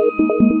Música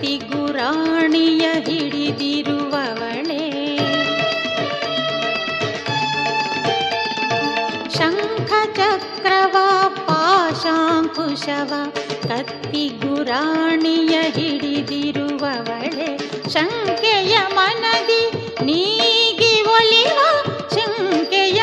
किगुराणे शङ्ख चक्रवा पाशां कुशव किगुराण हि दिवणे शङ्कय मनदि नीगिलिवा शङ्कय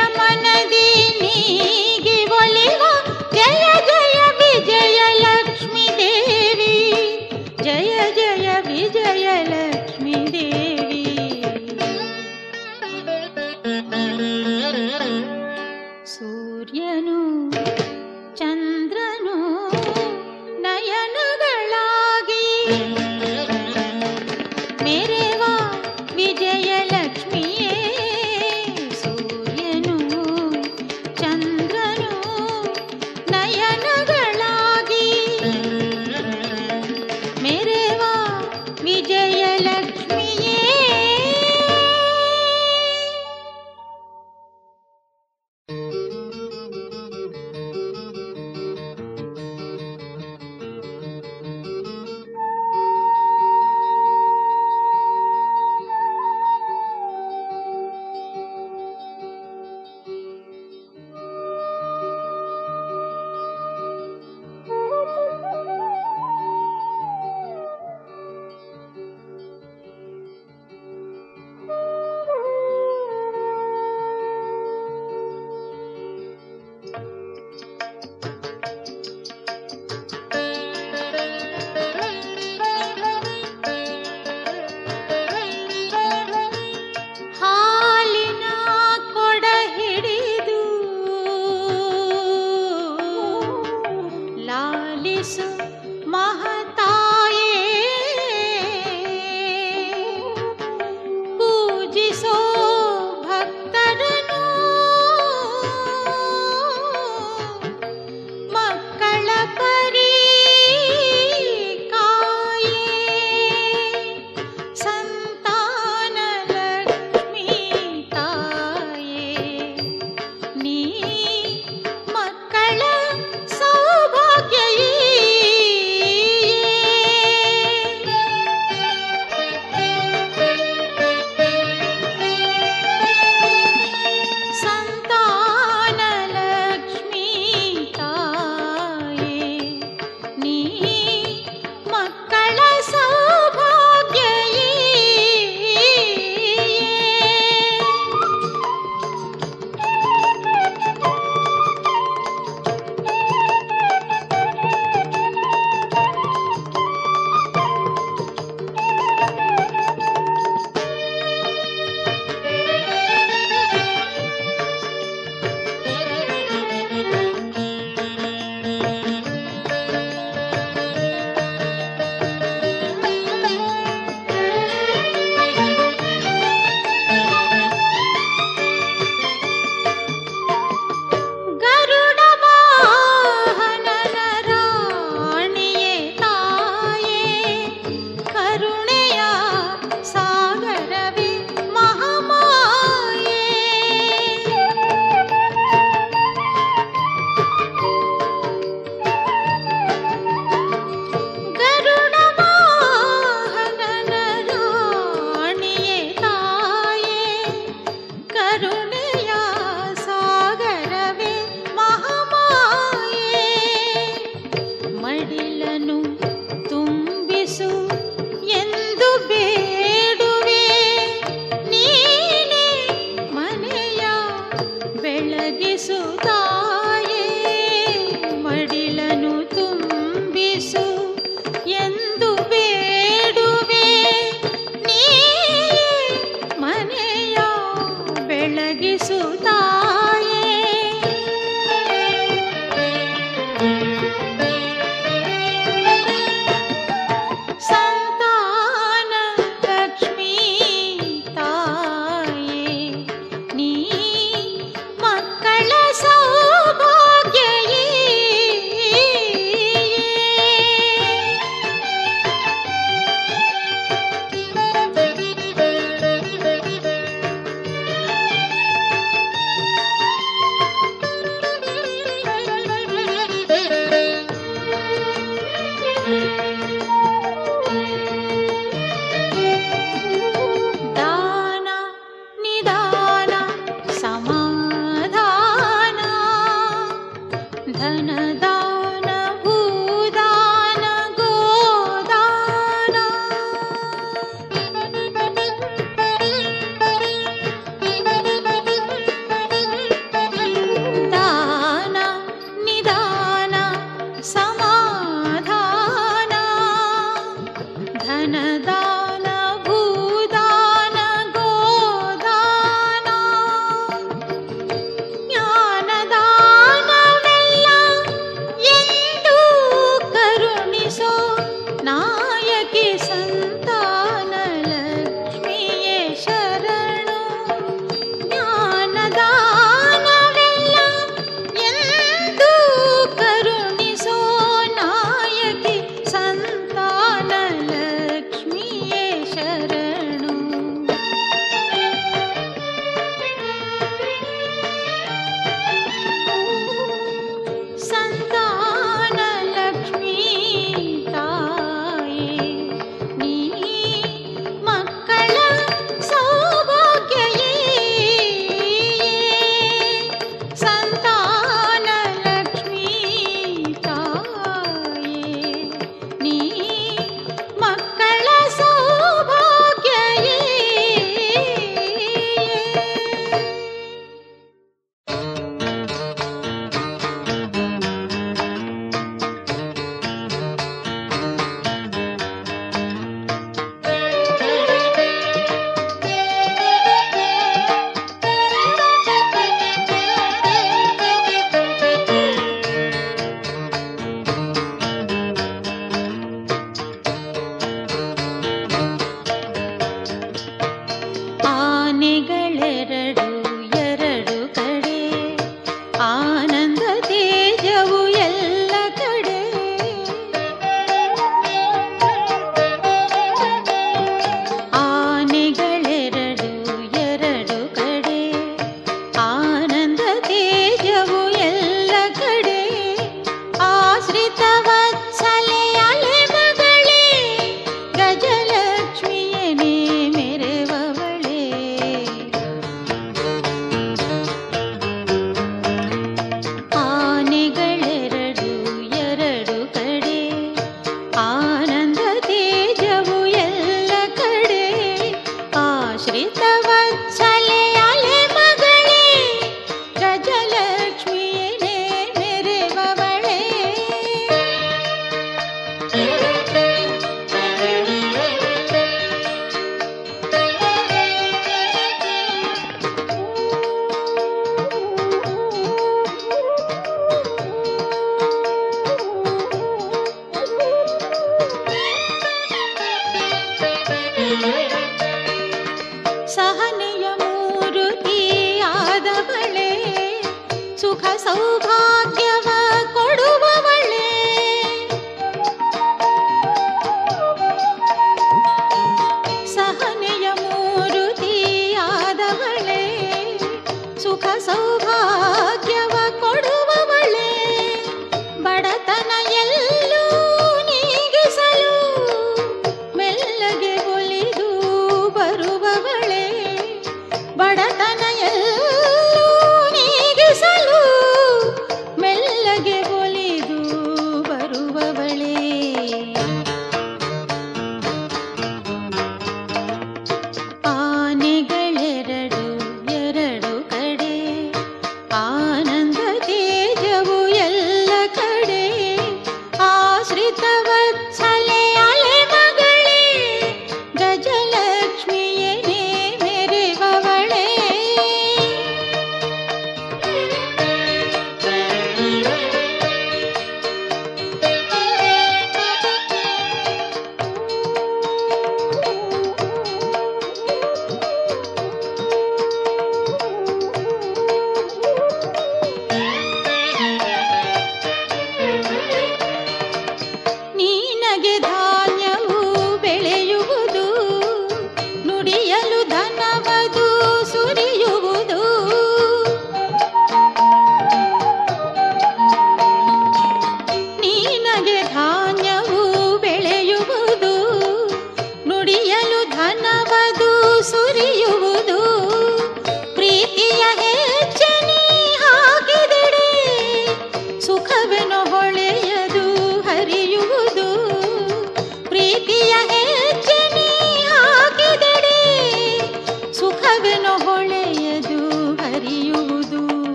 ಸುಖ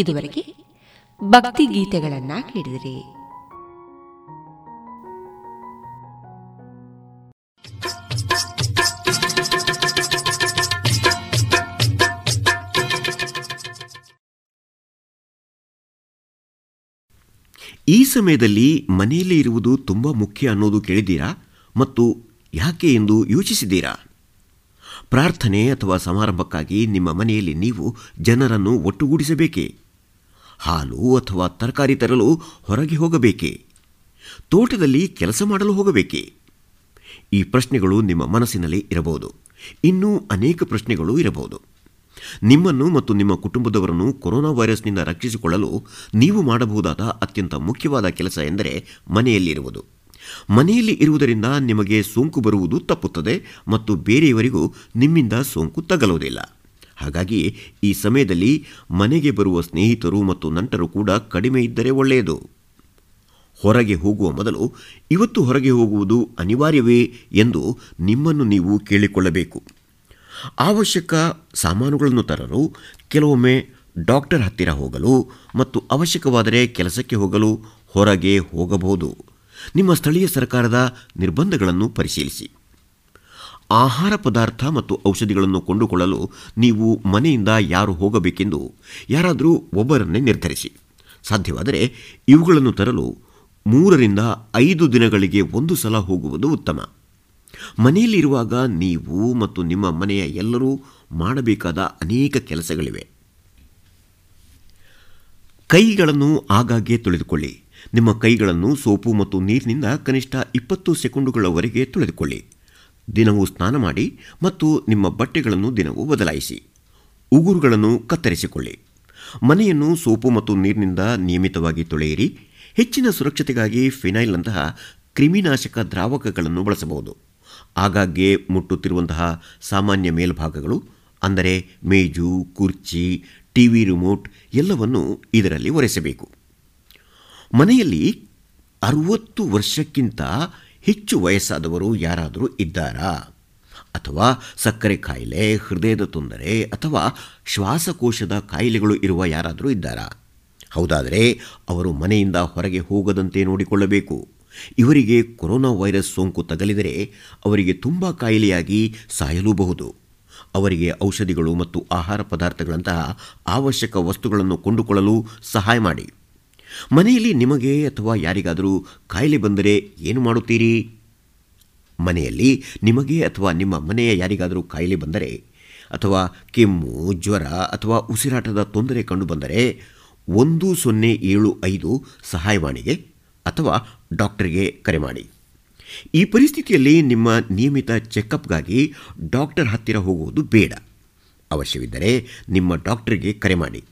ಇದುವರೆಗೆ ಭಕ್ತಿ ಗೀತೆಗಳನ್ನ ಕೇಳಿದಿರಿ. ಈ ಸಮಯದಲ್ಲಿ ಮನೆಯಲ್ಲಿ ಇರುವುದು ತುಂಬ ಮುಖ್ಯ ಅನ್ನೋದು ಕೇಳಿದ್ದೀರಾ? ಮತ್ತು ಯಾಕೆ ಎಂದು ಯೋಚಿಸಿದ್ದೀರಾ? ಪ್ರಾರ್ಥನೆ ಅಥವಾ ಸಮಾರಂಭಕ್ಕಾಗಿ ನಿಮ್ಮ ಮನೆಯಲ್ಲಿ ನೀವು ಜನರನ್ನು ಒಟ್ಟುಗೂಡಿಸಬೇಕೇ? ಹಾಲು ಅಥವಾ ತರಕಾರಿ ತರಲು ಹೊರಗೆ ಹೋಗಬೇಕೇ? ತೋಟದಲ್ಲಿ ಕೆಲಸ ಮಾಡಲು ಹೋಗಬೇಕೇ? ಈ ಪ್ರಶ್ನೆಗಳು ನಿಮ್ಮ ಮನಸ್ಸಿನಲ್ಲಿ ಇರಬಹುದು. ಇನ್ನೂ ಅನೇಕ ಪ್ರಶ್ನೆಗಳು ಇರಬಹುದು. ನಿಮ್ಮನ್ನು ಮತ್ತು ನಿಮ್ಮ ಕುಟುಂಬದವರನ್ನು ಕೊರೋನಾ ವೈರಸ್ನಿಂದ ರಕ್ಷಿಸಿಕೊಳ್ಳಲು ನೀವು ಮಾಡಬಹುದಾದ ಅತ್ಯಂತ ಮುಖ್ಯವಾದ ಕೆಲಸ ಎಂದರೆ ಮನೆಯಲ್ಲಿರುವುದು. ಮನೆಯಲ್ಲಿ ಇರುವುದರಿಂದ ನಿಮಗೆ ಸೋಂಕು ಬರುವುದು ತಪ್ಪುತ್ತದೆ ಮತ್ತು ಬೇರೆಯವರಿಗೂ ನಿಮ್ಮಿಂದ ಸೋಂಕು ತಗಲುವುದಿಲ್ಲ. ಹಾಗಾಗಿ ಈ ಸಮಯದಲ್ಲಿ ಮನೆಗೆ ಬರುವ ಸ್ನೇಹಿತರು ಮತ್ತು ನಂಟರು ಕೂಡ ಕಡಿಮೆ ಇದ್ದರೆ ಒಳ್ಳೆಯದು. ಹೊರಗೆ ಹೋಗುವ ಮೊದಲು ಇವತ್ತು ಹೊರಗೆ ಹೋಗುವುದು ಅನಿವಾರ್ಯವೇ ಎಂದು ನಿಮ್ಮನ್ನು ನೀವು ಕೇಳಿಕೊಳ್ಳಬೇಕು. ಅವಶ್ಯಕ ಸಾಮಾನುಗಳನ್ನು ತರಲು ಕೆಲವೊಮ್ಮೆ ಡಾಕ್ಟರ್ ಹತ್ತಿರ ಹೋಗಲು ಮತ್ತು ಅವಶ್ಯಕವಾದರೆ ಕೆಲಸಕ್ಕೆ ಹೋಗಲು ಹೊರಗೆ ಹೋಗಬಹುದು. ನಿಮ್ಮ ಸ್ಥಳೀಯ ಸರ್ಕಾರದ ನಿರ್ಬಂಧಗಳನ್ನು ಪರಿಶೀಲಿಸಿ. ಆಹಾರ ಪದಾರ್ಥ ಮತ್ತು ಔಷಧಿಗಳನ್ನು ಕೊಂಡುಕೊಳ್ಳಲು ನೀವು ಮನೆಯಿಂದ ಯಾರು ಹೋಗಬೇಕೆಂದು ಯಾರಾದರೂ ಒಬ್ಬರನ್ನೇ ನಿರ್ಧರಿಸಿ. ಸಾಧ್ಯವಾದರೆ ಇವುಗಳನ್ನು ತರಲು ಮೂರರಿಂದ ಐದು ದಿನಗಳಿಗೆ ಒಂದು ಸಲ ಹೋಗುವುದು ಉತ್ತಮ. ಮನೆಯಲ್ಲಿರುವಾಗ ನೀವು ಮತ್ತು ನಿಮ್ಮ ಮನೆಯ ಎಲ್ಲರೂ ಮಾಡಬೇಕಾದ ಅನೇಕ ಕೆಲಸಗಳಿವೆ. ಕೈಗಳನ್ನು ಆಗಾಗ್ಗೆ ತೊಳೆದುಕೊಳ್ಳಿ. ನಿಮ್ಮ ಕೈಗಳನ್ನು ಸೋಪು ಮತ್ತು ನೀರಿನಿಂದ ಕನಿಷ್ಠ ಇಪ್ಪತ್ತು ಸೆಕೆಂಡುಗಳವರೆಗೆ ತೊಳೆದುಕೊಳ್ಳಿ. ದಿನವೂ ಸ್ನಾನ ಮಾಡಿ ಮತ್ತು ನಿಮ್ಮ ಬಟ್ಟೆಗಳನ್ನು ದಿನವೂ ಬದಲಾಯಿಸಿ. ಉಗುರುಗಳನ್ನು ಕತ್ತರಿಸಿಕೊಳ್ಳಿ. ಮನೆಯನ್ನು ಸೋಪು ಮತ್ತು ನೀರಿನಿಂದ ನಿಯಮಿತವಾಗಿ ತೊಳೆಯಿರಿ. ಹೆಚ್ಚಿನ ಸುರಕ್ಷತೆಗಾಗಿ ಫಿನೈಲ್ನಂತಹ ಕ್ರಿಮಿನಾಶಕ ದ್ರಾವಕಗಳನ್ನು ಬಳಸಬಹುದು. ಆಗಾಗ್ಗೆ ಮುಟ್ಟುತ್ತಿರುವಂತಹ ಸಾಮಾನ್ಯ ಮೇಲ್ಭಾಗಗಳು, ಅಂದರೆ ಮೇಜು, ಕುರ್ಚಿ, ಟಿವಿ ರಿಮೋಟ್ ಎಲ್ಲವನ್ನು ಇದರಲ್ಲಿ ಒರೆಸಬೇಕು. ಮನೆಯಲ್ಲಿ ಅರುವತ್ತು ವರ್ಷಕ್ಕಿಂತ ಹೆಚ್ಚು ವಯಸ್ಸಾದವರು ಯಾರಾದರೂ ಇದ್ದಾರಾ? ಅಥವಾ ಸಕ್ಕರೆ ಕಾಯಿಲೆ ಹೃದಯದ ತೊಂದರೆ ಅಥವಾ ಶ್ವಾಸಕೋಶದ ಕಾಯಿಲೆಗಳು ಇರುವ ಯಾರಾದರೂ ಇದ್ದಾರಾ? ಹೌದಾದರೆ ಅವರು ಮನೆಯಿಂದ ಹೊರಗೆ ಹೋಗದಂತೆ ನೋಡಿಕೊಳ್ಳಬೇಕು. ಇವರಿಗೆ ಕೊರೋನಾ ವೈರಸ್ ಸೋಂಕು ತಗಲಿದರೆ ಅವರಿಗೆ ತುಂಬ ಕಾಯಿಲೆಯಾಗಿ ಸಾಯಲೂಬಹುದು. ಅವರಿಗೆ ಔಷಧಿಗಳು ಮತ್ತು ಆಹಾರ ಪದಾರ್ಥಗಳಂತಹ ಅವಶ್ಯಕ ವಸ್ತುಗಳನ್ನು ಕೊಂಡುಕೊಳ್ಳಲು ಸಹಾಯ ಮಾಡಿ. ಮನೆಯಲ್ಲಿ ನಿಮಗೆ ಅಥವಾ ಯಾರಿಗಾದರೂ ಕಾಯಿಲೆ ಬಂದರೆ ಏನು ಮಾಡುತ್ತೀರಿ? ಮನೆಯಲ್ಲಿ ನಿಮಗೆ ಅಥವಾ ನಿಮ್ಮ ಮನೆಯ ಯಾರಿಗಾದರೂ ಕಾಯಿಲೆ ಬಂದರೆ ಅಥವಾ ಕೆಮ್ಮು, ಜ್ವರ ಅಥವಾ ಉಸಿರಾಟದ ತೊಂದರೆ ಕಂಡುಬಂದರೆ ಒಂದು ಸೊನ್ನೆ ಏಳು ಐದು ಸಹಾಯವಾಣಿಗೆ ಅಥವಾ ಡಾಕ್ಟರ್ಗೆ ಕರೆ ಮಾಡಿ. ಈ ಪರಿಸ್ಥಿತಿಯಲ್ಲಿ ನಿಮ್ಮ ನಿಯಮಿತ ಚೆಕಪ್ಗಾಗಿ ಡಾಕ್ಟರ್ ಹತ್ತಿರ ಹೋಗುವುದು ಬೇಡ. ಅವಶ್ಯವಿದ್ದರೆ ನಿಮ್ಮ ಡಾಕ್ಟರ್ಗೆ ಕರೆ ಮಾಡಿ.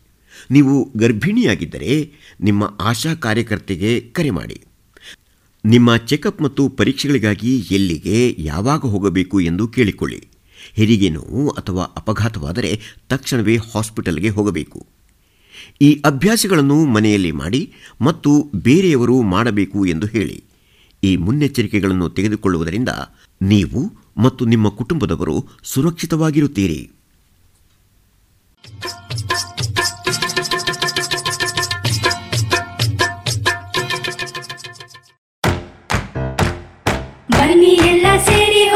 ನೀವು ಗರ್ಭಿಣಿಯಾಗಿದ್ದರೆ ನಿಮ್ಮ ಆಶಾ ಕಾರ್ಯಕರ್ತೆಗೆ ಕರೆ ಮಾಡಿ. ನಿಮ್ಮ ಚೆಕಪ್ ಮತ್ತು ಪರೀಕ್ಷೆಗಳಿಗಾಗಿ ಎಲ್ಲಿಗೆ, ಯಾವಾಗ ಹೋಗಬೇಕು ಎಂದು ಕೇಳಿಕೊಳ್ಳಿ. ಹೆರಿಗೆ ನೋವು ಅಥವಾ ಅಪಘಾತವಾದರೆ ತಕ್ಷಣವೇ ಹಾಸ್ಪಿಟಲ್ಗೆ ಹೋಗಬೇಕು. ಈ ಅಭ್ಯಾಸಗಳನ್ನು ಮನೆಯಲ್ಲಿ ಮಾಡಿ ಮತ್ತು ಬೇರೆಯವರು ಮಾಡಬೇಕು ಎಂದು ಹೇಳಿ. ಈ ಮುನ್ನೆಚ್ಚರಿಕೆಗಳನ್ನು ತೆಗೆದುಕೊಳ್ಳುವುದರಿಂದ ನೀವು ಮತ್ತು ನಿಮ್ಮ ಕುಟುಂಬದವರು ಸುರಕ್ಷಿತವಾಗಿರುತ್ತೀರಿ.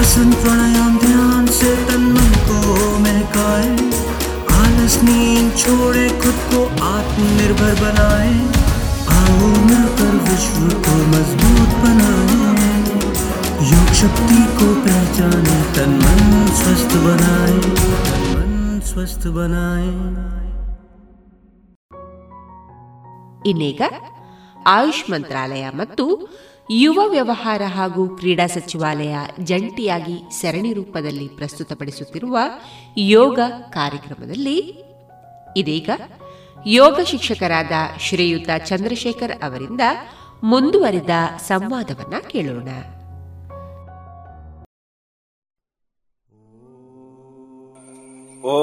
आसन प्राणायाम ध्यान से तन मन को महकाए आलस नींद छोड़े खुद को आत्मनिर्भर बनाए आओ मिलकर विश्व को मजबूत बनाए योग शक्ति को पहचाने तन मन स्वस्थ बनाए तन मन स्वस्थ बनाए ಇನ್ನೀಗ ಆಯುಷ್ ಮಂತ್ರಾಲಯ ಮತ್ತು ಯುವ ವ್ಯವಹಾರ ಹಾಗೂ ಕ್ರೀಡಾ ಸಚಿವಾಲಯ ಜಂಟಿಯಾಗಿ ಸರಣಿ ರೂಪದಲ್ಲಿ ಪ್ರಸ್ತುತಪಡಿಸುತ್ತಿರುವ ಯೋಗ ಕಾರ್ಯಕ್ರಮದಲ್ಲಿ ಇದೀಗ ಯೋಗ ಶಿಕ್ಷಕರಾದ ಶ್ರೀಯುತ ಚಂದ್ರಶೇಖರ್ ಅವರಿಂದ ಮುಂದುವರಿದ ಸಂವಾದವನ್ನ ಕೇಳೋಣ. ಓ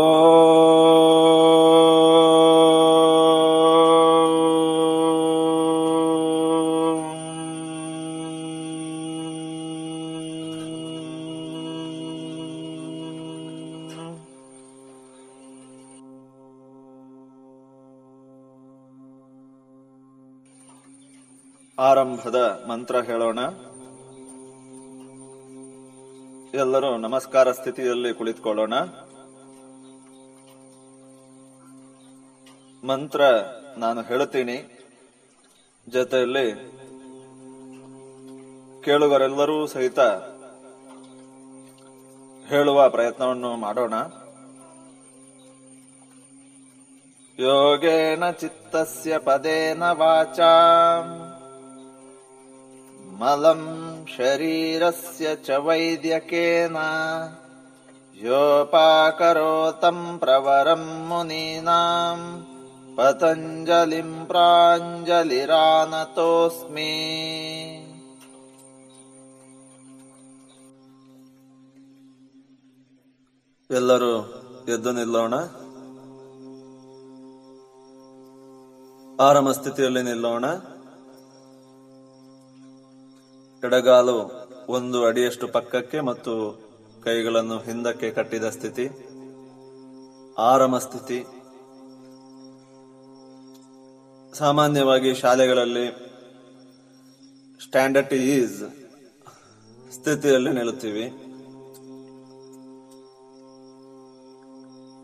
ಆರಂಭದ ಮಂತ್ರ ಹೇಳೋಣ. ಎಲ್ಲರೂ ನಮಸ್ಕಾರ ಸ್ಥಿತಿಯಲ್ಲಿ ಕುಳಿತುಕೊಳ್ಳೋಣ. ಮಂತ್ರ ನಾನು ಹೇಳುತ್ತೀನಿ. ಜೊತೆಯಲ್ಲಿ ಕೇಳುಗರೆಲ್ಲರೂ ಸಹಿತ ಹೇಳುವ ಪ್ರಯತ್ನವನ್ನು ಮಾಡೋಣ. ಯೋಗೇನ ಚಿತ್ತಸ್ಯ ಪದೇನ ವಾಚಾ. ಮಲಂ ಶರೀರಸ್ಯ ಚ ವೈದ್ಯಕೇನ ಯೋಪಾಕರೋತಂ ಪ್ರವರಂ ಮುನೀನಾಂ ಪತಂಜಲಿಂ ಪ್ರಾಂಜಲಿರಾನತೋಸ್ಮಿ ಎಲ್ಲರೂ ಎದ್ದು ನಿಲ್ಲೋಣ. ಆರಾಮ ಸ್ಥಿತಿಯಲ್ಲಿ ನಿಲ್ಲೋಣ. ಎಡಗಾಲು ಒಂದು ಅಡಿಯಷ್ಟು ಪಕ್ಕಕ್ಕೆ ಮತ್ತು ಕೈಗಳನ್ನು ಹಿಂದಕ್ಕೆ ಕಟ್ಟಿದ ಸ್ಥಿತಿ, ಆರಾಮ ಸ್ಥಿತಿ. ಸಾಮಾನ್ಯವಾಗಿ ಶಾಲೆಗಳಲ್ಲಿ ಸ್ಟ್ಯಾಂಡರ್ಡ್ ಈಸ್ ಸ್ಥಿತಿಯಲ್ಲಿ ನಿಲ್ಲುತ್ತೀವಿ.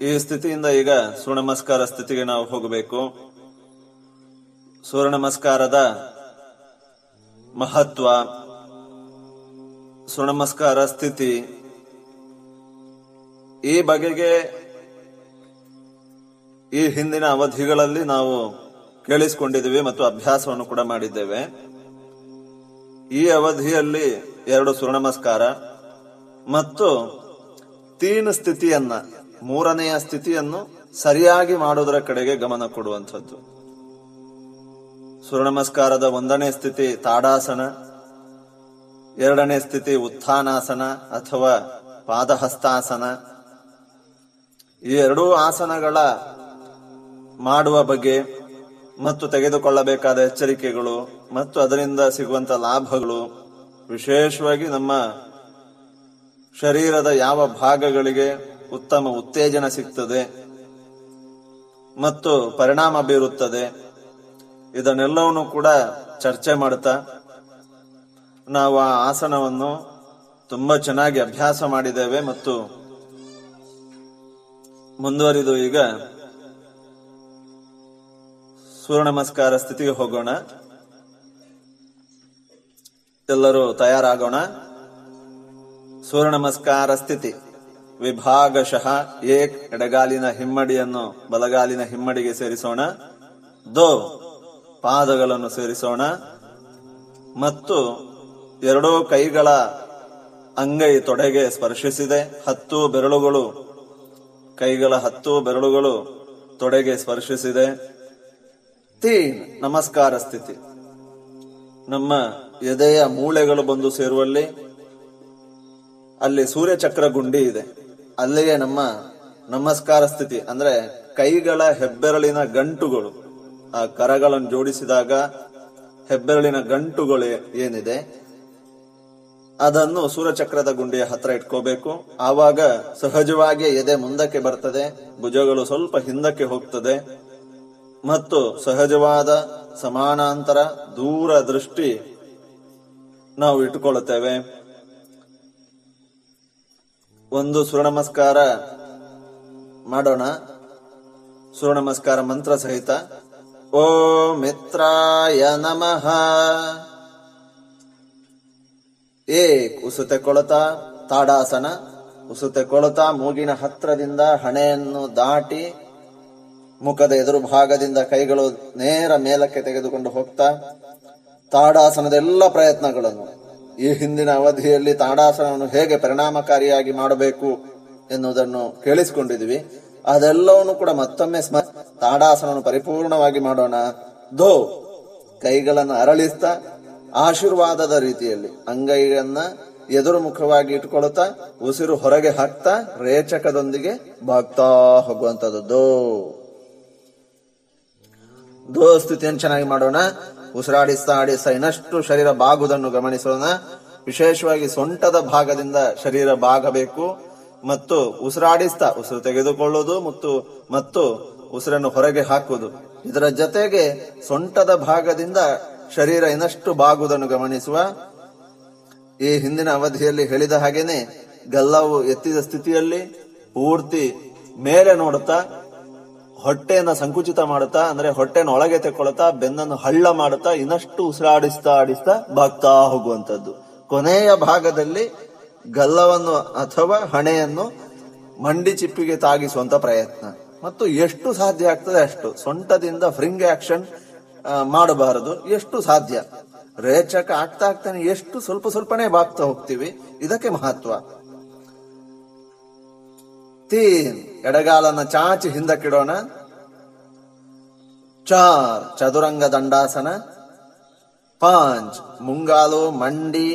ಈ ಸ್ಥಿತಿಯಿಂದ ಈಗ ಸೂರ್ಯ ನಮಸ್ಕಾರ ಸ್ಥಿತಿಗೆ ನಾವು ಹೋಗಬೇಕು. ಸೂರ್ಯ ನಮಸ್ಕಾರದ ಮಹತ್ವ ಸೂರ್ಯ ನಮಸ್ಕಾರ ಸ್ಥಿತಿ. ಈ ಬಗೆಗೆ ಈ ಹಿಂದಿನ ಅವಧಿಗಳಲ್ಲಿ ನಾವು ಕೇಳಿಸಿಕೊಂಡಿದ್ದೇವೆ ಮತ್ತು ಅಭ್ಯಾಸವನ್ನು ಕೂಡ ಮಾಡಿದ್ದೇವೆ. ಈ ಅವಧಿಯಲ್ಲಿ ಎರಡು ಸುರ ನಮಸ್ಕಾರ ಮತ್ತು ತೀನ್ ಸ್ಥಿತಿಯನ್ನ, ಮೂರನೆಯ ಸ್ಥಿತಿಯನ್ನು ಸರಿಯಾಗಿ ಮಾಡುವುದರ ಕಡೆಗೆ ಗಮನ ಕೊಡುವಂಥದ್ದು. ಸೂರ್ಯ ನಮಸ್ಕಾರದ ಒಂದನೇ ಸ್ಥಿತಿ ತಾಡಾಸನ ಎರಡನೇ ಸ್ಥಿತಿ ಉತ್ಥಾನಾಸನ ಅಥವಾ ಪಾದಹಸ್ತಾಸನ. ಈ ಎರಡೂ ಆಸನಗಳ ಮಾಡುವ ಬಗ್ಗೆ ಮತ್ತು ತೆಗೆದುಕೊಳ್ಳಬೇಕಾದ ಎಚ್ಚರಿಕೆಗಳು ಮತ್ತು ಅದರಿಂದ ಸಿಗುವಂತ ಲಾಭಗಳು ವಿಶೇಷವಾಗಿ ನಮ್ಮ ಶರೀರದ ಯಾವ ಭಾಗಗಳಿಗೆ ಉತ್ತಮ ಉತ್ತೇಜನ ಸಿಗ್ತದೆ ಮತ್ತು ಪರಿಣಾಮ ಬೀರುತ್ತದೆ ಇದನ್ನೆಲ್ಲವನ್ನೂ ಕೂಡ ಚರ್ಚೆ ಮಾಡ್ತಾ ನಾವು ಆ ಆಸನವನ್ನು ತುಂಬಾ ಚೆನ್ನಾಗಿ ಅಭ್ಯಾಸ ಮಾಡಿದ್ದೇವೆ ಮತ್ತು ಮುಂದುವರಿದು ಈಗ ಸೂರ್ಯ ನಮಸ್ಕಾರ ಸ್ಥಿತಿಗೆ ಹೋಗೋಣ. ಎಲ್ಲರೂ ತಯಾರಾಗೋಣ. ಸೂರ್ಯ ನಮಸ್ಕಾರ ಸ್ಥಿತಿ. ವಿಭಾಗಶಃ ಏಕ್ ಎಡಗಾಲಿನ ಹಿಮ್ಮಡಿಯನ್ನು ಬಲಗಾಲಿನ ಹಿಮ್ಮಡಿಗೆ ಸೇರಿಸೋಣ. ದೋ ಪಾದಗಳನ್ನು ಸೇರಿಸೋಣ. ಮತ್ತು ಎರಡೂ ಕೈಗಳ ಅಂಗೈ ತೊಡೆಗೆ ಸ್ಪರ್ಶಿಸಿದೆ. ಹತ್ತು ಬೆರಳುಗಳು ಕೈಗಳ ಹತ್ತು ಬೆರಳುಗಳು ತೊಡೆಗೆ ಸ್ಪರ್ಶಿಸಿದೆ. ತೀನ್, ನಮಸ್ಕಾರ ಸ್ಥಿತಿ. ನಮ್ಮ ಎದೆಯ ಮೂಳೆಗಳು ಬಂದು ಸೇರುವಲ್ಲಿ, ಅಲ್ಲಿ ಸೂರ್ಯಚಕ್ರ ಗುಂಡಿ ಇದೆ. ಅಲ್ಲಿಯೇ ನಮ್ಮ ನಮಸ್ಕಾರ ಸ್ಥಿತಿ. ಅಂದ್ರೆ ಕೈಗಳ ಹೆಬ್ಬೆರಳಿನ ಗಂಟುಗಳು. ಆ ಕರಗಳನ್ನು ಜೋಡಿಸಿದಾಗ ಹೆಬ್ಬೆರಳಿನ ಗಂಟುಗಳು ಏನಿದೆ? ಅದನ್ನು ಸೂರ್ಯಚಕ್ರದ ಗುಂಡಿಯ ಹತ್ರ ಇಟ್ಕೋಬೇಕು. ಆವಾಗ ಸಹಜವಾಗಿ ಎದೆ ಮುಂದಕ್ಕೆ ಬರ್ತದೆ, ಭುಜಗಳು ಸ್ವಲ್ಪ ಹಿಂದಕ್ಕೆ ಹೋಗ್ತದೆ. ಮತ್ತು ಸಹಜವಾದ ಸಮಾನಾಂತರ ದೂರ ದೃಷ್ಟಿ ನಾವು ಇಟ್ಟುಕೊಳ್ಳುತ್ತೇವೆ. ಒಂದು ಸೂರ್ಯ ನಮಸ್ಕಾರ ಮಾಡೋಣ. ಸೂರ್ಯ ನಮಸ್ಕಾರ ಮಂತ್ರ ಸಹಿತ. ಓ ಮಿತ್ರಾಯ ನಮಃ. ಏಕ್ ಉಸುತೆ ಕೊಳತ ತಾಡಾಸನ ಉಸುತೆ ಕೊಳತ ಮೂಗಿನ ಹತ್ರದಿಂದ ಹಣೆಯನ್ನು ದಾಟಿ ಮುಖದ ಎದುರು ಭಾಗದಿಂದ ಕೈಗಳು ನೇರ ಮೇಲಕ್ಕೆ ತೆಗೆದುಕೊಂಡು ಹೋಗ್ತಾ ತಾಡಾಸನದ ಎಲ್ಲ ಪ್ರಯತ್ನಗಳನ್ನು. ಈ ಹಿಂದಿನ ಅವಧಿಯಲ್ಲಿ ತಾಡಾಸನವನ್ನು ಹೇಗೆ ಪರಿಣಾಮಕಾರಿಯಾಗಿ ಮಾಡಬೇಕು ಎನ್ನುವುದನ್ನು ಕೇಳಿಸಿಕೊಂಡಿದ್ವಿ ಅದೆಲ್ಲವನ್ನು ಕೂಡ ಮತ್ತೊಮ್ಮೆ ಸ್ಮ, ತಾಡಾಸನವನ್ನು ಪರಿಪೂರ್ಣವಾಗಿ ಮಾಡೋಣ. ದೋ ಕೈಗಳನ್ನು ಅರಳಿಸ್ತಾ ಆಶೀರ್ವಾದದ ರೀತಿಯಲ್ಲಿ ಅಂಗೈಯನ್ನ ಎದುರು ಮುಖವಾಗಿ ಇಟ್ಕೊಳ್ತಾ ಉಸಿರು ಹೊರಗೆ ಹಾಕ್ತಾ ರೇಚಕದೊಂದಿಗೆ ಬಾಗ್ತಾ ಹೋಗುವಂತದ್ದು ದೋ ಚೆನ್ನಾಗಿ ಮಾಡೋಣ. ಉಸಿರಾಡಿಸ್ತಾ ಆಡಿಸ್ತಾ ಇನ್ನಷ್ಟು ಶರೀರ ಬಾಗುವುದನ್ನು ಗಮನಿಸೋಣ. ವಿಶೇಷವಾಗಿ ಸೊಂಟದ ಭಾಗದಿಂದ ಶರೀರ ಬಾಗಬೇಕು. ಮತ್ತು ಉಸಿರಾಡಿಸ್ತಾ ಉಸಿರು ತೆಗೆದುಕೊಳ್ಳುವುದು ಮತ್ತು ಮತ್ತು ಉಸಿರನ್ನು ಹೊರಗೆ ಹಾಕುವುದು. ಇದರ ಜೊತೆಗೆ ಸೊಂಟದ ಭಾಗದಿಂದ ಶರೀರ ಇನ್ನಷ್ಟು ಬಾಗುವುದನ್ನು ಗಮನಿಸುವ ಈ ಹಿಂದಿನ ಅವಧಿಯಲ್ಲಿ ಹೇಳಿದ ಹಾಗೇನೆ ಗಲ್ಲವು ಎತ್ತಿದ ಸ್ಥಿತಿಯಲ್ಲಿ ಪೂರ್ತಿ ಮೇಲೆ ನೋಡುತ್ತಾ, ಹೊಟ್ಟೆಯನ್ನ ಸಂಕುಚಿತ ಮಾಡುತ್ತಾ, ಅಂದ್ರೆ ಹೊಟ್ಟೆನ ಒಳಗೆ ತೆಕ್ಕೊಳ್ತಾ, ಬೆನ್ನನ್ನು ಹಳ್ಳ ಮಾಡುತ್ತಾ, ಇನ್ನಷ್ಟು ಉಸಿರಾಡಿಸ್ತಾ ಆಡಿಸ್ತಾ ಬಾಗ್ತಾ ಹೋಗುವಂತದ್ದು ಕೊನೆಯ ಭಾಗದಲ್ಲಿ ಗಲ್ಲವನ್ನು ಅಥವಾ ಹಣೆಯನ್ನು ಮಂಡಿ ಚಿಪ್ಪಿಗೆ ತಾಗಿಸುವಂತ ಪ್ರಯತ್ನ. ಮತ್ತು ಎಷ್ಟು ಸಾಧ್ಯ ಆಗ್ತದೆ ಅಷ್ಟು. ಸೊಂಟದಿಂದ ಫ್ರಿಂಗ್ ಆಕ್ಷನ್ ಮಾಡಬಾರದು. ಎಷ್ಟು ಸಾಧ್ಯ? ರೇಚಕ ಆಗ್ತಾ ಆಗ್ತಾನೆ ಎಷ್ಟು ಸ್ವಲ್ಪ ಸ್ವಲ್ಪನೇ ಬಾಗ್ತಾ ಹೋಗ್ತೀವಿ. ಇದಕ್ಕೆ ಮಹತ್ವ. ತೀನ್, ಎಡಗಾಲನ್ನ ಚಾಚಿ ಹಿಂದಕ್ಕಿಡೋಣ. ಚಾರ್, ಚದುರಂಗ ದಂಡಾಸನ. ಪಾಂಚ್, ಮುಂಗಾಲು, ಮಂಡಿ,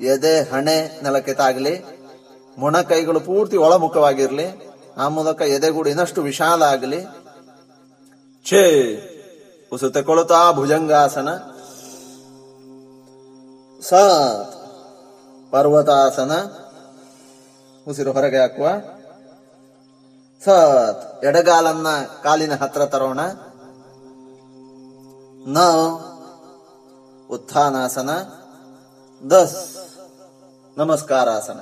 ಎದೆ, ಹಣೆ, ನೆಲಕ್ಕೆ ತಾಗಲಿ. ಮೊಣಕೈಗಳು ಪೂರ್ತಿ ಒಳಮುಖವಾಗಿರ್ಲಿ. ಆ ಮೂಲಕ ಎದೆಗೂಡು ಇನ್ನಷ್ಟು ವಿಶಾಲ ಆಗಲಿ. ಛೇ ಉಸು ತೆಕೊಳುತ್ತಾ ಭುಜಂಗಾಸನ. ಸಾತ್ ಪರ್ವತಾಸನ. ಉಸಿರು ಹೊರಗೆ ಹಾಕುವ. ಸತ್ ಎಡಗಾಲನ್ನ ಕಾಲಿನ ಹತ್ರ ತರೋಣ. ನ ಉತ್ಥಾನಾಸನ. ದಸ್ ನಮಸ್ಕಾರಾಸನ.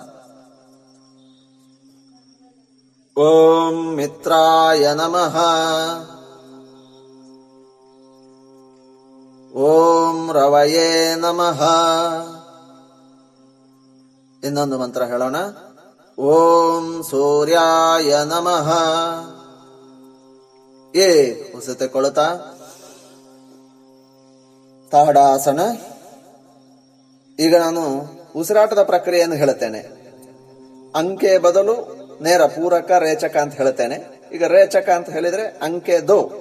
ಓಂ ಮಿತ್ರಾಯ ನಮಃ. ಓಂ ರವಯೇ ನಮಃ. ಇನ್ನೊಂದು ಮಂತ್ರ ಹೇಳೋಣ. ಓಂ ಸೂರ್ಯಾಯ ನಮಃ. ಏ ಉಸತೆ ಕೊಳತ ತಾಡಾಸನ. ಈಗ ನಾನು ಉಸಿರಾಟದ ಪ್ರಕ್ರಿಯೆಯನ್ನು ಹೇಳುತ್ತೇನೆ. ಅಂಕೆ ಬದಲು ನೇರ ಪೂರಕ ರೇಚಕ ಅಂತ ಹೇಳುತ್ತೇನೆ. ಈಗ ರೇಚಕ ಅಂತ ಹೇಳಿದ್ರೆ ಅಂಕೆ ದೋ.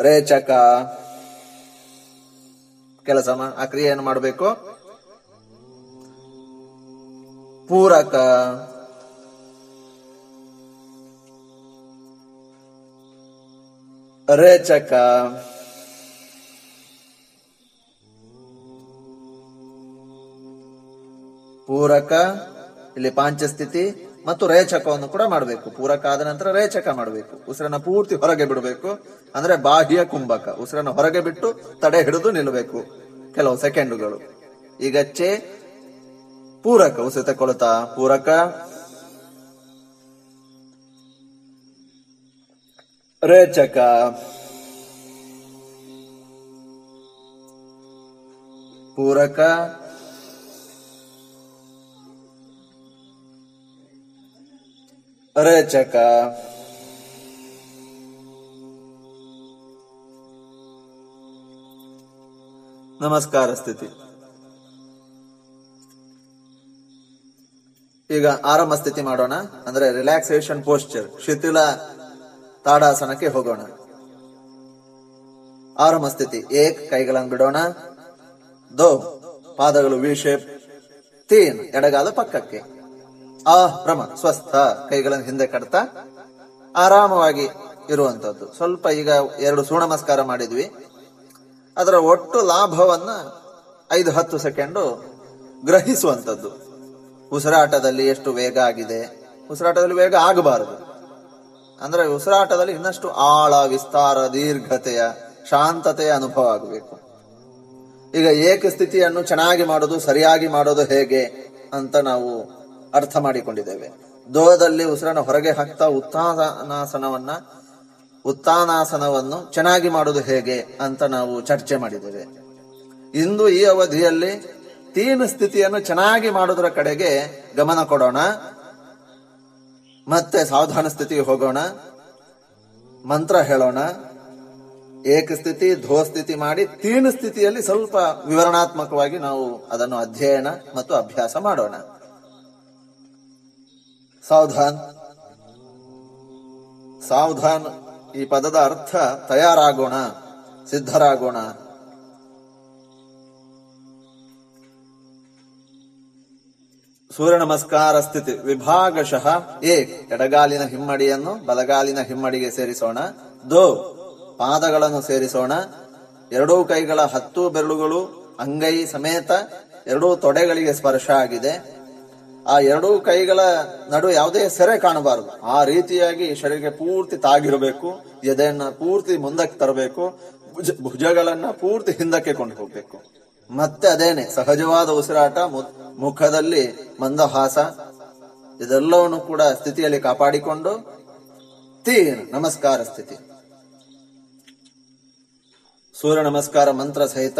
ರೇಚಕ. ಕೆಲಸ ಮಾ- ಆ ಕ್ರಿಯೆಯನ್ನು ಮಾಡಬೇಕು. ಪೂರಕ. ರೇಚಕ. ಪೂರಕ. ಇಲ್ಲಿ ಪಾಂಚಸ್ಥಿತಿ. ಮತ್ತು ರೇಚಕವನ್ನು ಕೂಡ ಮಾಡಬೇಕು. ಪೂರಕ ಆದ ನಂತರ ರೇಚಕ ಮಾಡಬೇಕು. ಉಸಿರನ್ನ ಪೂರ್ತಿ ಹೊರಗೆ ಬಿಡಬೇಕು. ಅಂದ್ರೆ ಬಾಹ್ಯ ಕುಂಭಕ. ಉಸಿರನ್ನ ಹೊರಗೆ ಬಿಟ್ಟು ತಡೆ ಹಿಡಿದು ನಿಲ್ಲಬೇಕು ಕೆಲವು ಸೆಕೆಂಡುಗಳು. ಈಗ ಚೆ, ಪೂರಕ. ಉಸಿರು ತಕೊಳ್ತಾ ಪೂರಕ. ರೇಚಕ. ಪೂರಕ. ರೇಚಕ ನಮಸ್ಕಾರ ಸ್ಥಿತಿ ಈಗ ಆರಂಭ ಸ್ಥಿತಿ ಮಾಡೋಣ. ಅಂದ್ರೆ ರಿಲ್ಯಾಕ್ಸೇಷನ್ ಪೋಸ್ಚರ್ ಶಿಥಿಲ ತಾಡಾಸನಕ್ಕೆ ಹೋಗೋಣ. ಆರಂಭ ಸ್ಥಿತಿ. ಏಕ್, ಕೈಗಳನ್ನು ಬಿಡೋಣ. ದೋ, ಪಾದಗಳು ವಿ ಶೇಪ್ ತೀನ್, ಎಡಗಾಲ ಪಕ್ಕಕ್ಕೆ. ಆ ಭ್ರಮ ಸ್ವಸ್ಥ ಕೈಗಳನ್ನು ಹಿಂದೆ ಕಟ್ತಾ ಆರಾಮವಾಗಿ ಇರುವಂತದ್ದು. ಸ್ವಲ್ಪ ಈಗ ಎರಡು ಸೂ ನಮಸ್ಕಾರ ಮಾಡಿದ್ವಿ. ಅದರ ಒಟ್ಟು ಲಾಭವನ್ನ ಐದು ಹತ್ತು ಸೆಕೆಂಡು ಗ್ರಹಿಸುವಂತದ್ದು. ಉಸಿರಾಟದಲ್ಲಿ ಎಷ್ಟು ವೇಗ ಆಗಿದೆ? ಉಸಿರಾಟದಲ್ಲಿ ವೇಗ ಆಗಬಾರದು. ಅಂದ್ರೆ ಉಸಿರಾಟದಲ್ಲಿ ಇನ್ನಷ್ಟು ಆಳ, ವಿಸ್ತಾರ, ದೀರ್ಘತೆಯ, ಶಾಂತತೆಯ ಅನುಭವ ಆಗಬೇಕು. ಈಗ ಏಕ ಸ್ಥಿತಿಯನ್ನು ಚೆನ್ನಾಗಿ ಮಾಡೋದು, ಸರಿಯಾಗಿ ಮಾಡೋದು ಹೇಗೆ ಅಂತ ನಾವು ಅರ್ಥ ಮಾಡಿಕೊಂಡಿದ್ದೇವೆ. ದೋದಲ್ಲಿ ಉಸಿರನ್ನು ಹೊರಗೆ ಹಾಕ್ತಾ ಉತ್ಥಾನಾಸನವನ್ನ, ಉತ್ಥಾನಾಸನವನ್ನು ಚೆನ್ನಾಗಿ ಮಾಡುವುದು ಹೇಗೆ ಅಂತ ನಾವು ಚರ್ಚೆ ಮಾಡಿದ್ದೇವೆ. ಇಂದು ಈ ಅವಧಿಯಲ್ಲಿ ತೀನ್ ಸ್ಥಿತಿಯನ್ನು ಚೆನ್ನಾಗಿ ಮಾಡುವುದರ ಕಡೆಗೆ ಗಮನ ಕೊಡೋಣ. ಮತ್ತೆ ಸಾವಧಾನ ಸ್ಥಿತಿಗೆ ಹೋಗೋಣ. ಮಂತ್ರ ಹೇಳೋಣ. ಏಕ ಸ್ಥಿತಿ, ಧೋ ಸ್ಥಿತಿ ಮಾಡಿ ತೀರ್ಣ ಸ್ಥಿತಿಯಲ್ಲಿ ಸ್ವಲ್ಪ ವಿವರಣಾತ್ಮಕವಾಗಿ ನಾವು ಅದನ್ನು ಅಧ್ಯಯನ ಮತ್ತು ಅಭ್ಯಾಸ ಮಾಡೋಣ. ಸಾವಧಾನ್. ಸಾವಧಾನ್ ಈ ಪದದ ಅರ್ಥ ತಯಾರಾಗೋಣ, ಸಿದ್ಧರಾಗೋಣ. ಸೂರ್ಯ ನಮಸ್ಕಾರ ಸ್ಥಿತಿ ವಿಭಾಗಶಃ ಎ, ಎಡಗಾಲಿನ ಹಿಮ್ಮಡಿಯನ್ನು ಬಲಗಾಲಿನ ಹಿಮ್ಮಡಿಗೆ ಸೇರಿಸೋಣ. ದೋ, ಪಾದಗಳನ್ನು ಸೇರಿಸೋಣ. ಎರಡೂ ಕೈಗಳ ಹತ್ತು ಬೆರಳುಗಳು ಅಂಗೈ ಸಮೇತ ಎರಡೂ ತೊಡೆಗಳಿಗೆ ಸ್ಪರ್ಶ ಆಗಿದೆ. ಆ ಎರಡೂ ಕೈಗಳ ನಡುವೆ ಯಾವುದೇ ಸೆರೆ ಕಾಣಬಾರದು. ಆ ರೀತಿಯಾಗಿ ಶರೀರಕ್ಕೆ ಪೂರ್ತಿ ತಾಗಿರಬೇಕು, ಎದೆಯನ್ನ ಪೂರ್ತಿ ಮುಂದಕ್ಕೆ ತರಬೇಕು, ಭುಜ, ಭುಜಗಳನ್ನ ಪೂರ್ತಿ ಹಿಂದಕ್ಕೆ ಕೊಂಡು ಹೋಗ್ಬೇಕು. ಮತ್ತೆ ಅದೇನೆ, ಸಹಜವಾದ ಉಸಿರಾಟ ಮುಖದಲ್ಲಿ ಮಂದಹಾಸ, ಇದೆಲ್ಲವನ್ನು ಕೂಡ ಸ್ಥಿತಿಯಲ್ಲಿ ಕಾಪಾಡಿಕೊಂಡು ತೀನ್ ನಮಸ್ಕಾರ ಸ್ಥಿತಿ. ಸೂರ್ಯ ನಮಸ್ಕಾರ ಮಂತ್ರ ಸಹಿತ,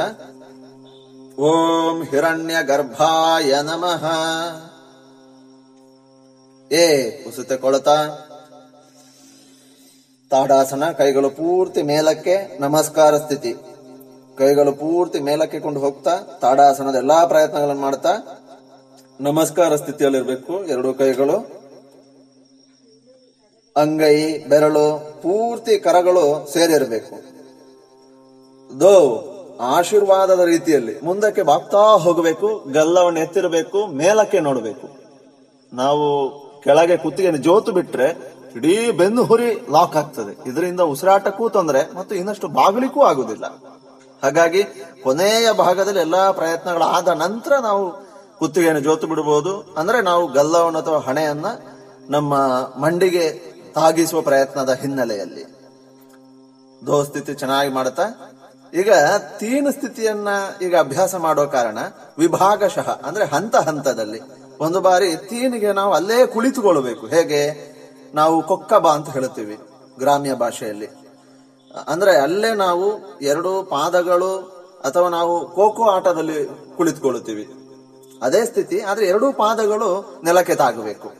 ಓಂ ಹಿರಣ್ಯ ಗರ್ಭಾಯ ನಮಃ. ಏ, ಕುಸುತೆ ಕೊಳತ. ತಾಡಾಸನ, ಕೈಗಳು ಪೂರ್ತಿ ಮೇಲಕ್ಕೆ, ನಮಸ್ಕಾರ ಸ್ಥಿತಿ. ಕೈಗಳು ಪೂರ್ತಿ ಮೇಲಕ್ಕೆ ಕೊಂಡು ಹೋಗ್ತಾ, ತಾಡಾಸನದ ಎಲ್ಲಾ ಪ್ರಯತ್ನಗಳನ್ನು ಮಾಡ್ತಾ, ನಮಸ್ಕಾರ ಸ್ಥಿತಿಯಲ್ಲಿರ್ಬೇಕು ಎರಡು ಕೈಗಳು. ಅಂಗೈ, ಬೆರಳು, ಪೂರ್ತಿ ಕರಗಳು ಸೇರಿರಬೇಕು. ದೋ, ಆಶೀರ್ವಾದದ ರೀತಿಯಲ್ಲಿ ಮುಂದಕ್ಕೆ ಬಾಗ್ತಾ ಹೋಗಬೇಕು, ಗಲ್ಲವನ್ನು ಎತ್ತಿರಬೇಕು, ಮೇಲಕ್ಕೆ ನೋಡಬೇಕು. ನಾವು ಕೆಳಗೆ ಕುತ್ತಿಗೆ ಜೋತು ಬಿಟ್ರೆ ಇಡೀ ಬೆನ್ನು ಹುರಿ ಲಾಕ್ ಆಗ್ತದೆ. ಇದರಿಂದ ಉಸಿರಾಟಕ್ಕೂ ತೊಂದರೆ ಮತ್ತು ಇನ್ನಷ್ಟು ಬಾಗಿಲಿಕ್ಕೂ ಆಗುದಿಲ್ಲ ಹಾಗಾಗಿ ಕೊನೆಯ ಭಾಗದಲ್ಲಿ ಎಲ್ಲಾ ಪ್ರಯತ್ನಗಳಾದ ನಂತರ ನಾವು ಕುತ್ತಿಗೆಯನ್ನು ಜೋತು ಬಿಡಬಹುದು. ಅಂದ್ರೆ ನಾವು ಗಲ್ಲವನ್ನು ಅಥವಾ ಹಣೆಯನ್ನ ನಮ್ಮ ಮಂಡಿಗೆ ತಾಗಿಸುವ ಪ್ರಯತ್ನದ ಹಿನ್ನೆಲೆಯಲ್ಲಿ. ದೋ ಸ್ಥಿತಿ ಚೆನ್ನಾಗಿ ಮಾಡುತ್ತಾ? ಈಗ ತೀನ್ ಸ್ಥಿತಿಯನ್ನ ಈಗ ಅಭ್ಯಾಸ ಮಾಡೋ ಕಾರಣ ವಿಭಾಗಶಃ, ಅಂದ್ರೆ ಹಂತ ಹಂತದಲ್ಲಿ. ಒಂದು ಬಾರಿ ತೀನಿಗೆ ನಾವು ಅಲ್ಲೇ ಕುಳಿತುಕೊಳ್ಳಬೇಕು. ಹೇಗೆ? ನಾವು ಕೊಕ್ಕಬ ಅಂತ ಹೇಳುತ್ತೀವಿ ಗ್ರಾಮ್ಯ ಭಾಷೆಯಲ್ಲಿ. ಅಂದ್ರೆ ಅಲ್ಲೇ ನಾವು ಎರಡು ಪಾದಗಳು ಅಥವಾ ನಾವು ಖೋಖೋ ಆಟದಲ್ಲಿ ಕುಳಿತುಕೊಳ್ಳುತ್ತೀವಿ. ಅದೇ ಸ್ಥಿತಿ, ಆದ್ರೆ ಎರಡೂ ಪಾದಗಳು ನೆಲಕ್ಕೆ ತಾಗಬೇಕು.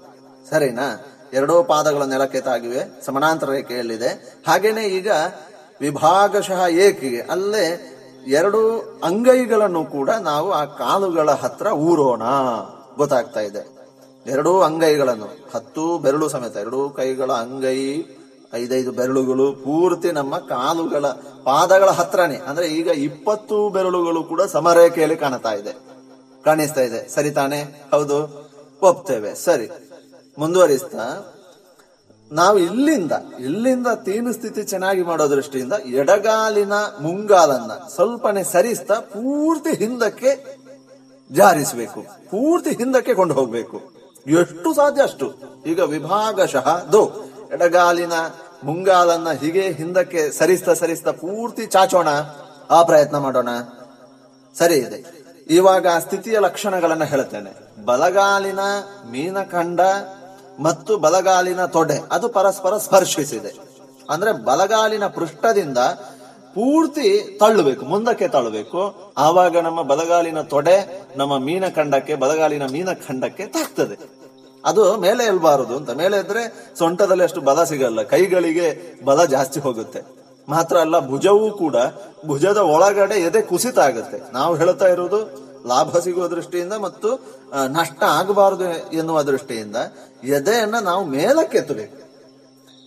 ಸರಿನಾ? ಎರಡೂ ಪಾದಗಳು ನೆಲಕ್ಕೆ ತಾಗಿವೆ, ಸಮಾನಾಂತರ ರೇಖೆಯಲ್ಲಿದೆ. ಹಾಗೇನೆ ಈಗ ವಿಭಾಗಶಃ ಏಕಿಗೆ ಅಲ್ಲೇ ಎರಡು ಅಂಗೈಗಳನ್ನು ಕೂಡ ನಾವು ಆ ಕಾಲುಗಳ ಹತ್ರ ಊರೋಣ. ಗೊತ್ತಾಗ್ತಾ ಇದೆ. ಎರಡೂ ಅಂಗೈಗಳನ್ನು, ಹತ್ತು ಬೆರಳು ಸಮೇತ, ಎರಡೂ ಕೈಗಳ ಅಂಗೈ, ಐದೈದು ಬೆರಳುಗಳು ಪೂರ್ತಿ ನಮ್ಮ ಕಾಲುಗಳ, ಪಾದಗಳ ಹತ್ರನೇ. ಅಂದ್ರೆ ಈಗ ಇಪ್ಪತ್ತು ಬೆರಳುಗಳು ಕೂಡ ಸಮರೇಖೆಯಲ್ಲಿ ಕಾಣ್ತಾ ಇದೆ. ಕಾಣಿಸ್ತಾ ಇದೆ. ಸರಿ ತಾನೆ? ಹೌದು. ಒಪ್ತೇವೆ. ಸರಿ. ಮುಂದುವರಿಸ್ತಾ. ನಾವು ಇಲ್ಲಿಂದ ಇಲ್ಲಿಂದ ತೀನು ಸ್ಥಿತಿ ಚೆನ್ನಾಗಿ ಮಾಡೋ ದೃಷ್ಟಿಯಿಂದ ಎಡಗಾಲಿನ ಮುಂಗಾಲನ್ನ ಸ್ವಲ್ಪನೇ ಸರಿಸ್ತಾ, ಪೂರ್ತಿ ಹಿಂದಕ್ಕೆ ಜಾರಿಸಬೇಕು. ಪೂರ್ತಿ ಹಿಂದಕ್ಕೆ ಕೊಂಡು ಹೋಗಬೇಕು. ಎಷ್ಟು ಸಾಧ್ಯ ಅಷ್ಟು. ಈಗ ವಿಭಾಗಶಃ ದೋ. ಎಡಗಾಲಿನ ಮುಂಗಾಲನ್ನ ಹೀಗೆ ಹಿಂದಕ್ಕೆ ಸರಿಸ್ತಾ ಸರಿಸ್ತಾ ಪೂರ್ತಿ ಚಾಚೋಣ. ಆ ಪ್ರಯತ್ನ ಮಾಡೋಣ. ಸರಿ ಇದೆ. ಇವಾಗ ಸ್ಥಿತಿಯ ಲಕ್ಷಣಗಳನ್ನ ಹೇಳ್ತೇನೆ ಬಲಗಾಲಿನ ಮೀನಖಂಡ ಮತ್ತು ಬಲಗಾಲಿನ ತೊಡೆ. ಅದು ಪರಸ್ಪರ ಸ್ಪರ್ಶಿಸಿದೆ. ಅಂದ್ರೆ ಬಲಗಾಲಿನ ಪೃಷ್ಠದಿಂದ ಪೂರ್ತಿ ತಳ್ಳಬೇಕು, ಮುಂದಕ್ಕೆ ತಳ್ಳಬೇಕು. ಆವಾಗ ನಮ್ಮ ಬಲಗಾಲಿನ ತೊಡೆ ನಮ್ಮ ಮೀನ ಖಂಡಕ್ಕೆ ಬದಗಾಲಿನ ಬಲಗಾಲಿನ ಮೀನಖಂಡಕ್ಕೆ ತಾಗ್ತದೆ ಅದು ಮೇಲೆ ಎಲ್ಬಾರದು ಅಂತ. ಮೇಲೆ ಇದ್ರೆ ಸೊಂಟದಲ್ಲಿ ಅಷ್ಟು ಬಲ ಸಿಗಲ್ಲ. ಕೈಗಳಿಗೆ ಬಲ ಜಾಸ್ತಿ ಹೋಗುತ್ತೆ. ಮಾತ್ರ ಅಲ್ಲ, ಭುಜವೂ ಕೂಡ ಭುಜದ ಒಳಗಡೆ ಎದೆ ಕುಸಿತ ಆಗುತ್ತೆ. ನಾವು ಹೇಳ್ತಾ ಇರೋದು ಲಾಭ ಸಿಗುವ ದೃಷ್ಟಿಯಿಂದ ಮತ್ತು ನಷ್ಟ ಆಗಬಾರದು ಎನ್ನುವ ದೃಷ್ಟಿಯಿಂದ ಎದೆಯನ್ನ ನಾವು ಮೇಲಕ್ಕೆ ಎತ್ತಬೇಕು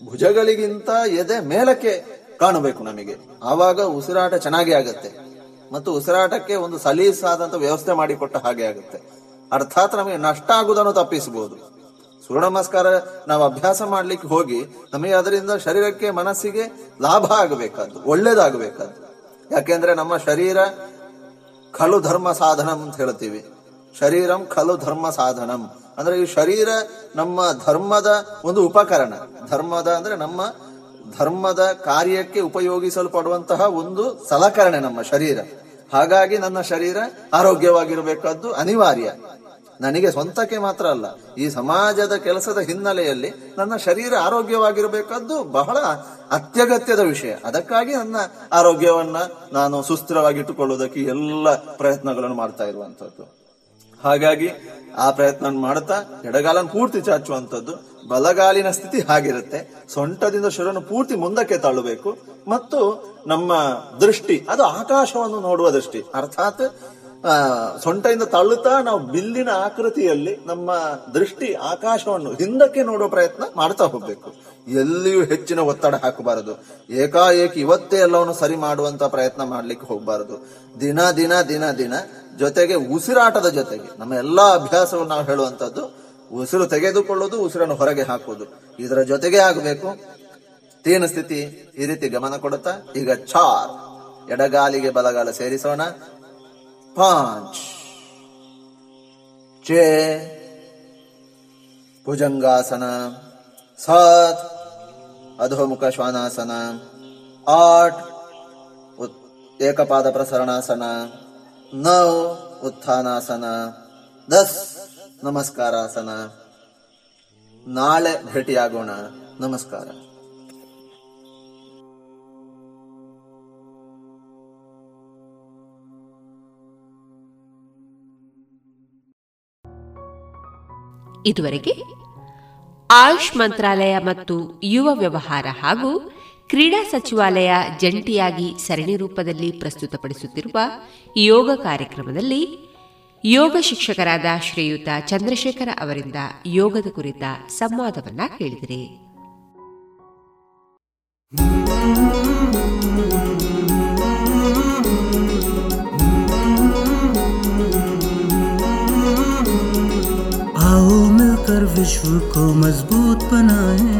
ಭುಜಗಳಿಗಿಂತ ಎದೆ ಮೇಲಕ್ಕೆ ಕಾಣಬೇಕು ನಮಗೆ. ಆವಾಗ ಉಸಿರಾಟ ಚೆನ್ನಾಗಿ ಆಗುತ್ತೆ. ಮತ್ತು ಉಸಿರಾಟಕ್ಕೆ ಒಂದು ಸಲೀಸಾದಂತ ವ್ಯವಸ್ಥೆ ಮಾಡಿಕೊಟ್ಟ ಹಾಗೆ ಆಗುತ್ತೆ. ಅರ್ಥಾತ್ ನಮಗೆ ನಷ್ಟ ಆಗುವುದನ್ನು ತಪ್ಪಿಸಬಹುದು. ಸೂರ್ಯ ನಮಸ್ಕಾರ ನಾವು ಅಭ್ಯಾಸ ಮಾಡ್ಲಿಕ್ಕೆ ಹೋಗಿ, ನಮಗೆ ಅದರಿಂದ ಶರೀರಕ್ಕೆ, ಮನಸ್ಸಿಗೆ ಲಾಭ ಆಗಬೇಕಾದ್ದು, ಒಳ್ಳೇದಾಗಬೇಕಾದ್ದು. ಯಾಕೆಂದ್ರೆ ನಮ್ಮ ಶರೀರ ಖಲು ಧರ್ಮ ಸಾಧನಂ ಅಂತ ಹೇಳ್ತೀವಿ. ಶರೀರಂ ಖಲು ಧರ್ಮ ಸಾಧನಂ. ಅಂದ್ರೆ ಈ ಶರೀರ ನಮ್ಮ ಧರ್ಮದ ಒಂದು ಉಪಕರಣ. ಧರ್ಮದ ಅಂದ್ರೆ ನಮ್ಮ ಧರ್ಮದ ಕಾರ್ಯಕ್ಕೆ ಉಪಯೋಗಿಸಲ್ಪಡುವಂತಹ ಒಂದು ಸಲಕರಣೆ ನಮ್ಮ ಶರೀರ. ಹಾಗಾಗಿ ನನ್ನ ಶರೀರ ಆರೋಗ್ಯವಾಗಿರಬೇಕಾದ್ದು ಅನಿವಾರ್ಯ. ನನಗೆ ಸ್ವಂತಕ್ಕೆ ಮಾತ್ರ ಅಲ್ಲ, ಈ ಸಮಾಜದ ಕೆಲಸದ ಹಿನ್ನೆಲೆಯಲ್ಲಿ ನನ್ನ ಶರೀರ ಆರೋಗ್ಯವಾಗಿರಬೇಕಾದ್ದು ಬಹಳ ಅತ್ಯಗತ್ಯದ ವಿಷಯ. ಅದಕ್ಕಾಗಿ ನನ್ನ ಆರೋಗ್ಯವನ್ನ ನಾನು ಸುಸ್ಥಿರವಾಗಿಟ್ಟುಕೊಳ್ಳುವುದಕ್ಕೆ ಎಲ್ಲ ಪ್ರಯತ್ನಗಳನ್ನು ಮಾಡ್ತಾ ಇರುವಂತದ್ದು ಹಾಗಾಗಿ ಆ ಪ್ರಯತ್ನ ಮಾಡ್ತಾ ಎಡಗಾಲನ್ ಪೂರ್ತಿ ಚಾಚುವಂತದ್ದು ಬಲಗಾಲಿನ ಸ್ಥಿತಿ ಹಾಗಿರುತ್ತೆ. ಸೊಂಟದಿಂದ ಶಿರನ್ನು ಪೂರ್ತಿ ಮುಂದಕ್ಕೆ ತಳ್ಳಬೇಕು. ಮತ್ತು ನಮ್ಮ ದೃಷ್ಟಿ, ಅದು ಆಕಾಶವನ್ನು ನೋಡುವ ದೃಷ್ಟಿ. ಅರ್ಥಾತ್ ಸೊಂಟದಿಂದ ತಳ್ಳುತ್ತಾ ನಾವು ಬಿಲ್ಲಿನ ಆಕೃತಿಯಲ್ಲಿ ನಮ್ಮ ದೃಷ್ಟಿ, ಆಕಾಶವನ್ನು ಹಿಂದಕ್ಕೆ ನೋಡುವ ಪ್ರಯತ್ನ ಮಾಡ್ತಾ ಹೋಗ್ಬೇಕು. ಎಲ್ಲಿಯೂ ಹೆಚ್ಚಿನ ಒತ್ತಡ ಹಾಕಬಾರದು. ಏಕಾಏಕಿ ಇವತ್ತೇ ಎಲ್ಲವನ್ನು ಸರಿ ಮಾಡುವಂತ ಪ್ರಯತ್ನ ಮಾಡ್ಲಿಕ್ಕೆ ಹೋಗಬಾರದು. ದಿನ ದಿನ ದಿನ ದಿನ ಜೊತೆಗೆ ಉಸಿರಾಟದ ಜೊತೆಗೆ, ನಮ್ಮ ಎಲ್ಲಾ ಅಭ್ಯಾಸವನ್ನು ನಾವು ಹೇಳುವಂತದ್ದು ಉಸಿರು ತೆಗೆದುಕೊಳ್ಳೋದು, ಉಸಿರನ್ನು ಹೊರಗೆ ಹಾಕೋದು. ಇದರ ಜೊತೆಗೆ ಆಗಬೇಕು, ತೀನ ಸ್ಥಿತಿ ಈ ರೀತಿ ಗಮನ ಕೊಡುತ್ತಾ, ಈಗ ಚಾರ್. ಎಡಗಾಲಿಗೆ ಬಲಗಾಲ ಸೇರಿಸೋಣ. ಪಾಂಚ್. ಚೇ ಭುಜಂಗಾಸನ. ಸಾತ್. ಅಧೋಮುಖ ಶ್ವಾನಾಸನ. ಆಟ್. ಏಕಪಾದ ಪ್ರಸರಣಾಸನ. ನೌ. ಉತ್ಥಾನಾಸನ. ದಸ್. ನಮಸ್ಕಾರ ಸನ. ನಾಳೆ ಭೇಟಿಯಾಗೋಣ. ನಮಸ್ಕಾರ. ಇದುವರೆಗೆ ಆಯುಷ್ ಮಂತ್ರಾಲಯ ಮತ್ತು ಯುವ ವ್ಯವಹಾರ ಹಾಗೂ ಕ್ರೀಡಾ ಸಚಿವಾಲಯ ಜಂಟಿಯಾಗಿ ಸರಣಿ ರೂಪದಲ್ಲಿ ಪ್ರಸ್ತುತಪಡಿಸುತ್ತಿರುವ ಯೋಗ ಕಾರ್ಯಕ್ರಮದಲ್ಲಿ ಯೋಗ ಶಿಕ್ಷಕರಾದ ಶ್ರೀಯುತ ಚಂದ್ರಶೇಖರ ಅವರಿಂದ ಯೋಗದ ಕುರಿತ ಸಂವಾದವನ್ನ ಕೇಳಿದಿರಿ आओ मिलकर विश्व को मजबूत बनाए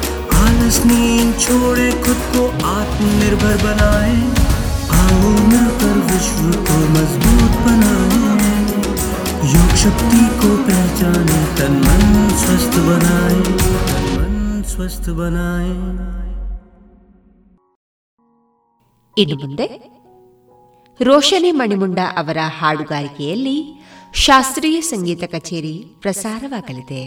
आलस नींद छोड़े खुद को आत्मनिर्भर बनाए आओ मिलकर विश्व को मजबूत बनाए योग शक्ति को पहचाने तन मन स्वस्थ बनाए मन स्वस्थ बनाए ಇನ್ನು ಮುಂದೆ ರೋಶನಿ ಮಣಿಮುಂಡ ಅವರ ಹಾಡುಗಾರಿಕೆಯಲ್ಲಿ ಶಾಸ್ತ್ರೀಯ ಸಂಗೀತ ಕಚೇರಿ ಪ್ರಸಾರವಾಗಲಿದೆ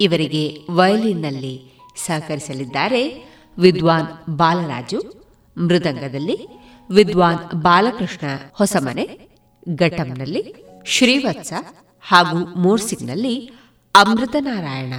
ಇವರಿಗೆ ವಯಲಿನ್ನಲ್ಲಿ ಸಹಕರಿಸಲಿದ್ದಾರೆ ವಿದ್ವಾನ್ ಬಾಲರಾಜು ಮೃದಂಗದಲ್ಲಿ ವಿದ್ವಾನ್ ಬಾಲಕೃಷ್ಣ ಹೊಸಮನೆ ಘಟಂನಲ್ಲಿ ಶ್ರೀವತ್ಸ ಹಾಗೂ ಮೋರ್ಸಿಂಗ್ನಲ್ಲಿ ಅಮೃತನಾರಾಯಣ.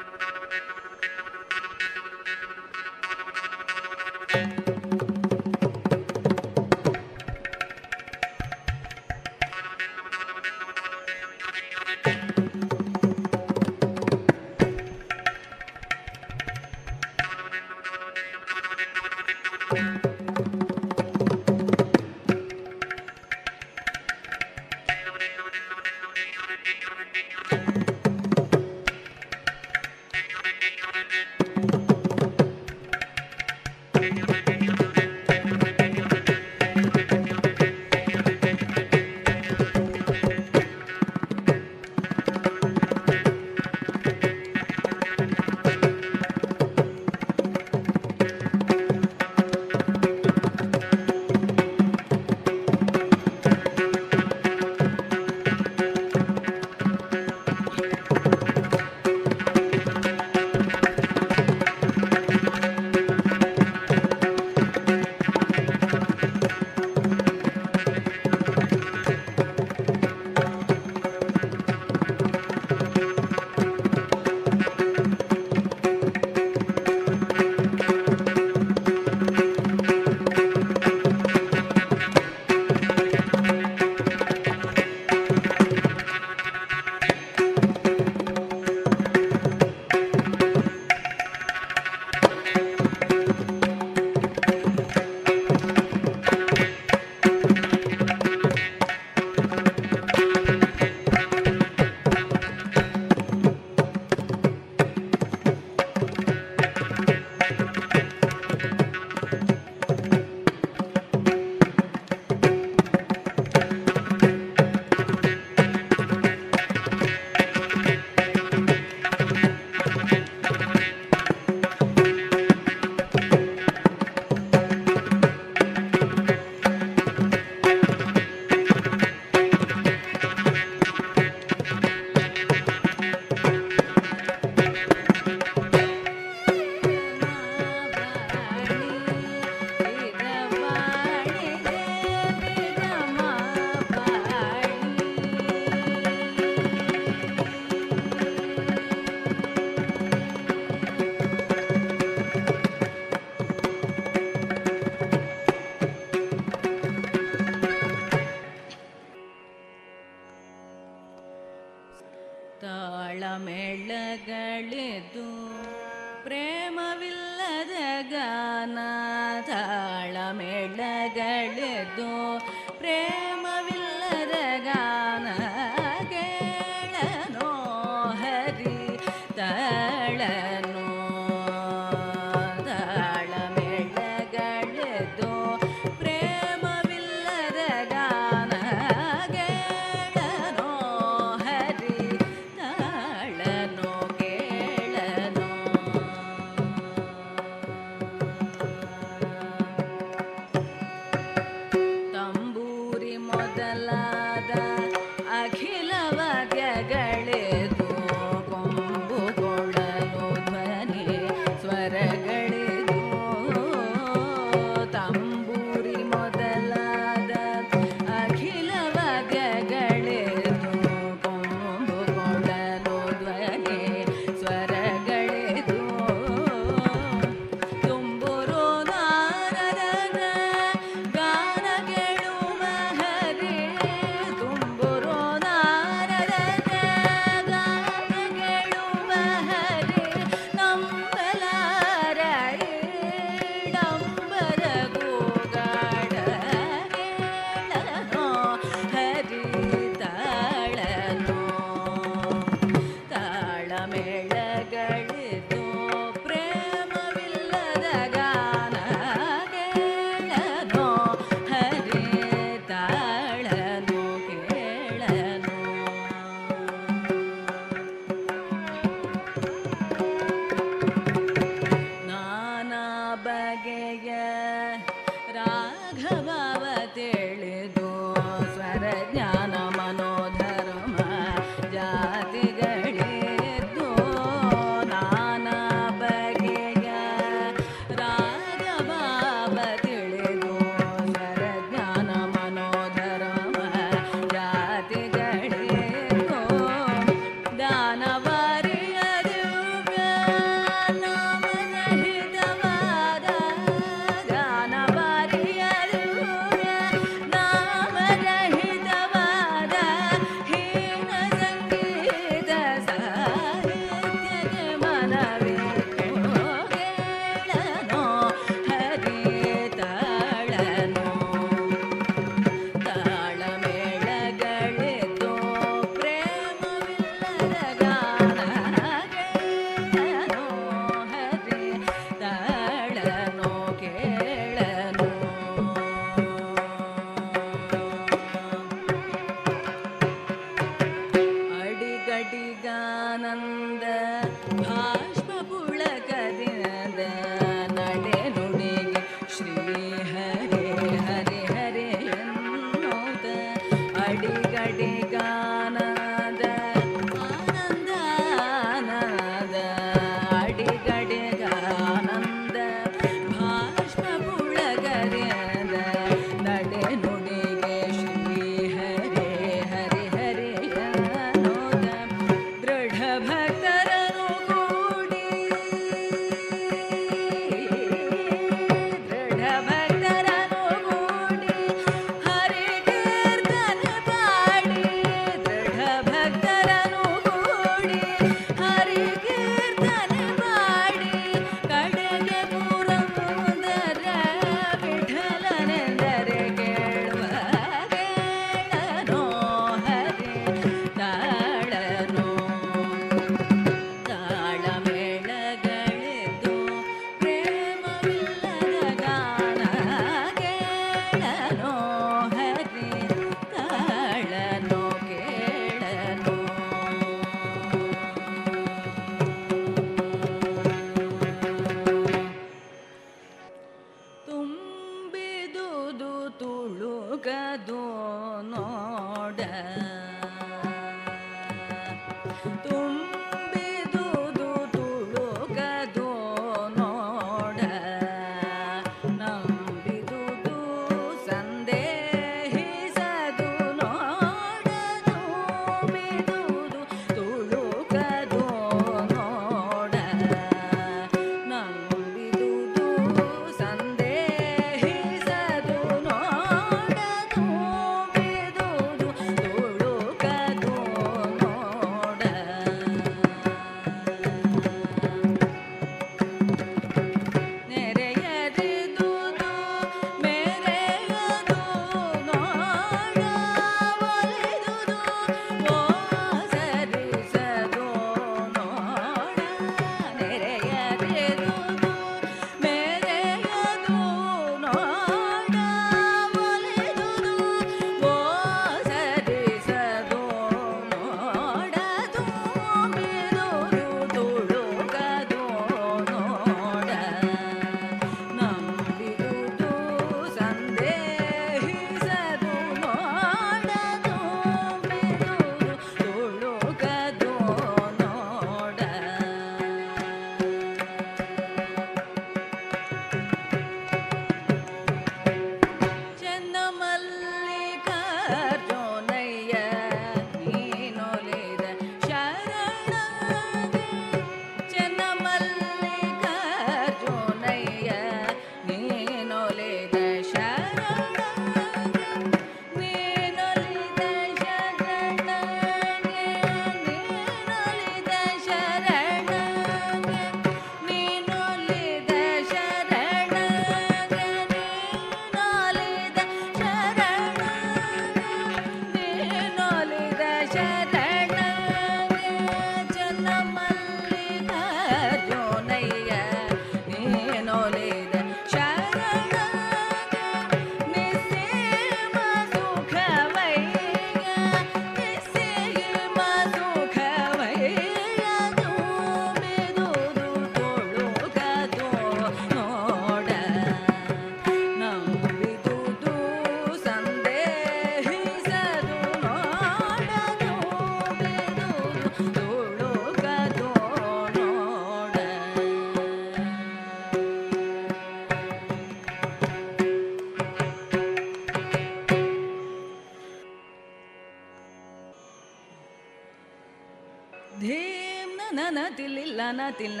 ತಿಲ್ಲ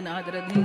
ನಾದ್ರದೇ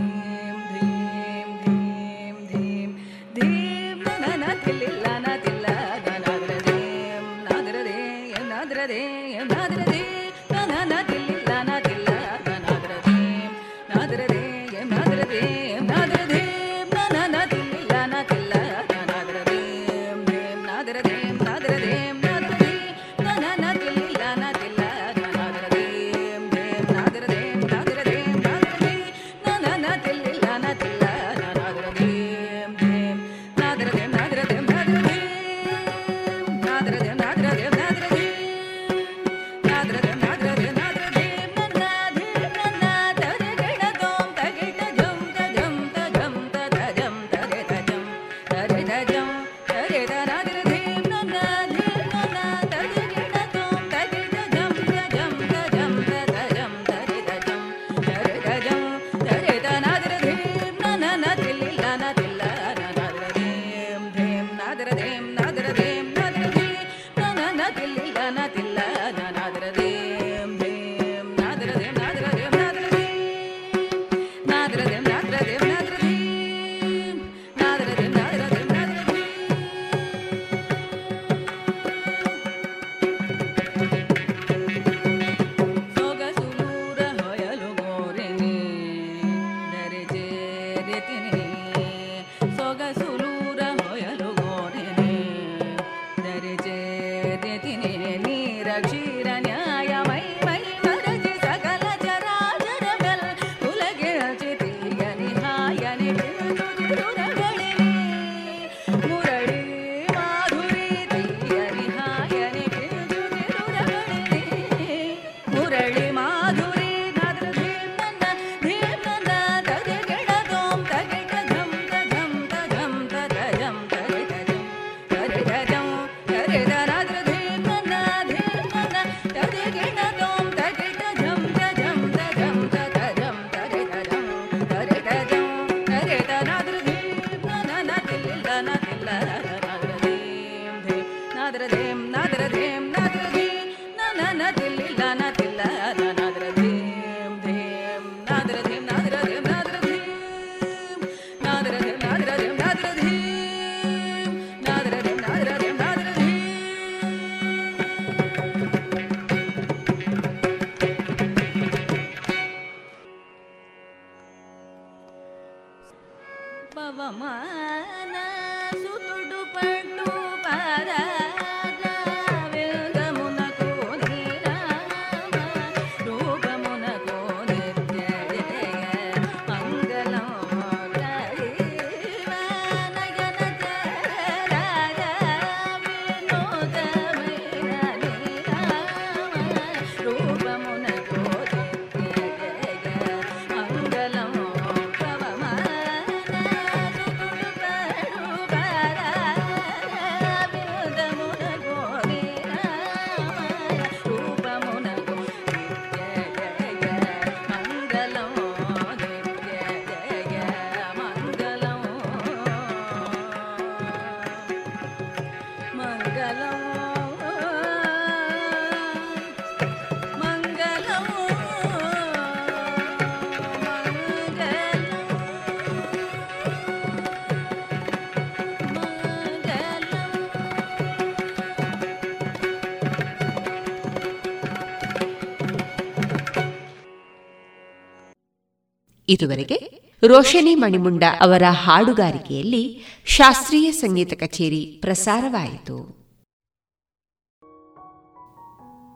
ಇದುವರೆಗೆ ರೋಷನಿ ಮಣಿಮುಂಡ ಅವರ ಹಾಡುಗಾರಿಕೆಯಲ್ಲಿ ಶಾಸ್ತ್ರೀಯ ಸಂಗೀತ ಕಚೇರಿ ಪ್ರಸಾರವಾಯಿತು.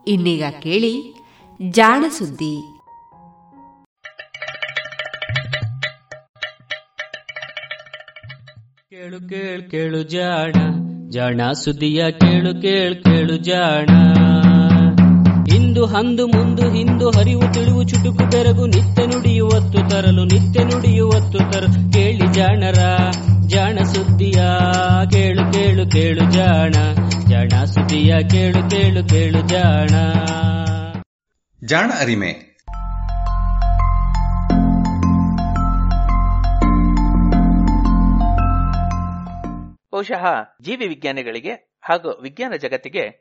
ಇನ್ನೀಗ ಕೇಳಿ ಜಾಣ ಸುದ್ದಿ ಕೇಳು ಕೇಳು ಕೇಳು ಜಾಣ ಜಾಣ ಸುದ್ದಿಯ ಕೇಳು ಕೇಳು ಕೇಳು ಜಾಣ. ಇಂದು ಹಂದು ಮುಂದು ಹಿಂದು ಹರಿವು ತಿಳಿವು ಚುಟುಕು ಬೆರಗು ನಿತ್ಯ ನುಡಿಯುವತ್ತು ತರಲು ನಿತ್ಯ ನುಡಿಯುವತ್ತು ತರಲು ಕೇಳಿ ಜಾಣರ ಜಾಣ ಸುದ್ದಿಯ ಕೇಳು ಕೇಳು ಕೇಳು ಜಾಣ. ಜಾಣ ಸುದ್ದಿಯ ಕೇಳು ಕೇಳು ಕೇಳು ಜಾಣ. ಜಾಣ ಅರಿಮೆ. ಬಹುಶಃ ಜೀವಿ ವಿಜ್ಞಾನಿಗಳಿಗೆ ಹಾಗೂ ವಿಜ್ಞಾನ ಜಗತ್ತಿಗೆ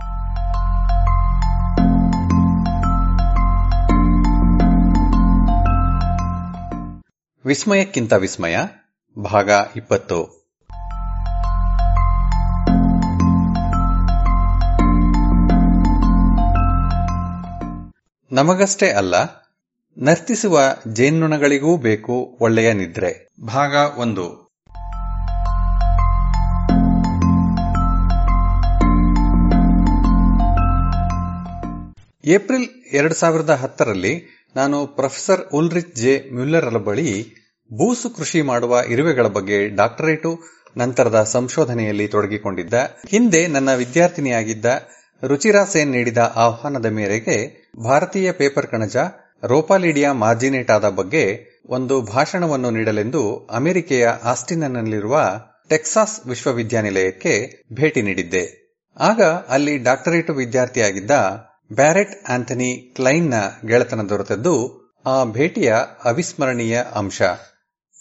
ವಿಸ್ಮಯಕ್ಕಿಂತ ವಿಸ್ಮಯ, ಭಾಗ ಇಪ್ಪತ್ತು. ನಮಗಷ್ಟೇ ಅಲ್ಲ, ನರ್ತಿಸುವ ಜೇನುನೊಣಗಳಿಗೂ ಬೇಕು ಒಳ್ಳೆಯ ನಿದ್ರೆ. ಭಾಗ ಒಂದು. ಏಪ್ರಿಲ್ ಎರಡು ಸಾವಿರದ ಹತ್ತರಲ್ಲಿ ನಾನು ಪ್ರೊಫೆಸರ್ ಉಲ್ರಿಚ್ ಜೆ ಮ್ಯುಲ್ಲರ್ ಬಳಿ ಬೂಸು ಕೃಷಿ ಮಾಡುವ ಇರುವೆಗಳ ಬಗ್ಗೆ ಡಾಕ್ಟರೇಟು ನಂತರದ ಸಂಶೋಧನೆಯಲ್ಲಿ ತೊಡಗಿಕೊಂಡಿದ್ದ. ಹಿಂದೆ ನನ್ನ ವಿದ್ಯಾರ್ಥಿನಿಯಾಗಿದ್ದ ರುಚಿರಾ ಸೇನ್ ನೀಡಿದ ಆಹ್ವಾನದ ಮೇರೆಗೆ ಭಾರತೀಯ ಪೇಪರ್ ಕಣಜ ರೋಪಾಲಿಡಿಯಾ ಮಾರ್ಜಿನೇಟಾದ ಬಗ್ಗೆ ಒಂದು ಭಾಷಣವನ್ನು ನೀಡಲೆಂದು ಅಮೆರಿಕೆಯ ಆಸ್ಟಿನ್ನಲ್ಲಿರುವ ಟೆಕ್ಸಾಸ್ ವಿಶ್ವವಿದ್ಯಾನಿಲಯಕ್ಕೆ ಭೇಟಿ ನೀಡಿದ್ದೆ. ಆಗ ಅಲ್ಲಿ ಡಾಕ್ಟರೇಟು ವಿದ್ಯಾರ್ಥಿಯಾಗಿದ್ದ ಬ್ಯಾರೆಟ್ ಆಂಥನಿ ಕ್ಲೈನ್ನ ಗೆಳೆತನ ದೊರೆತದ್ದು ಆ ಭೇಟಿಯ ಅವಿಸ್ಮರಣೀಯ ಅಂಶ.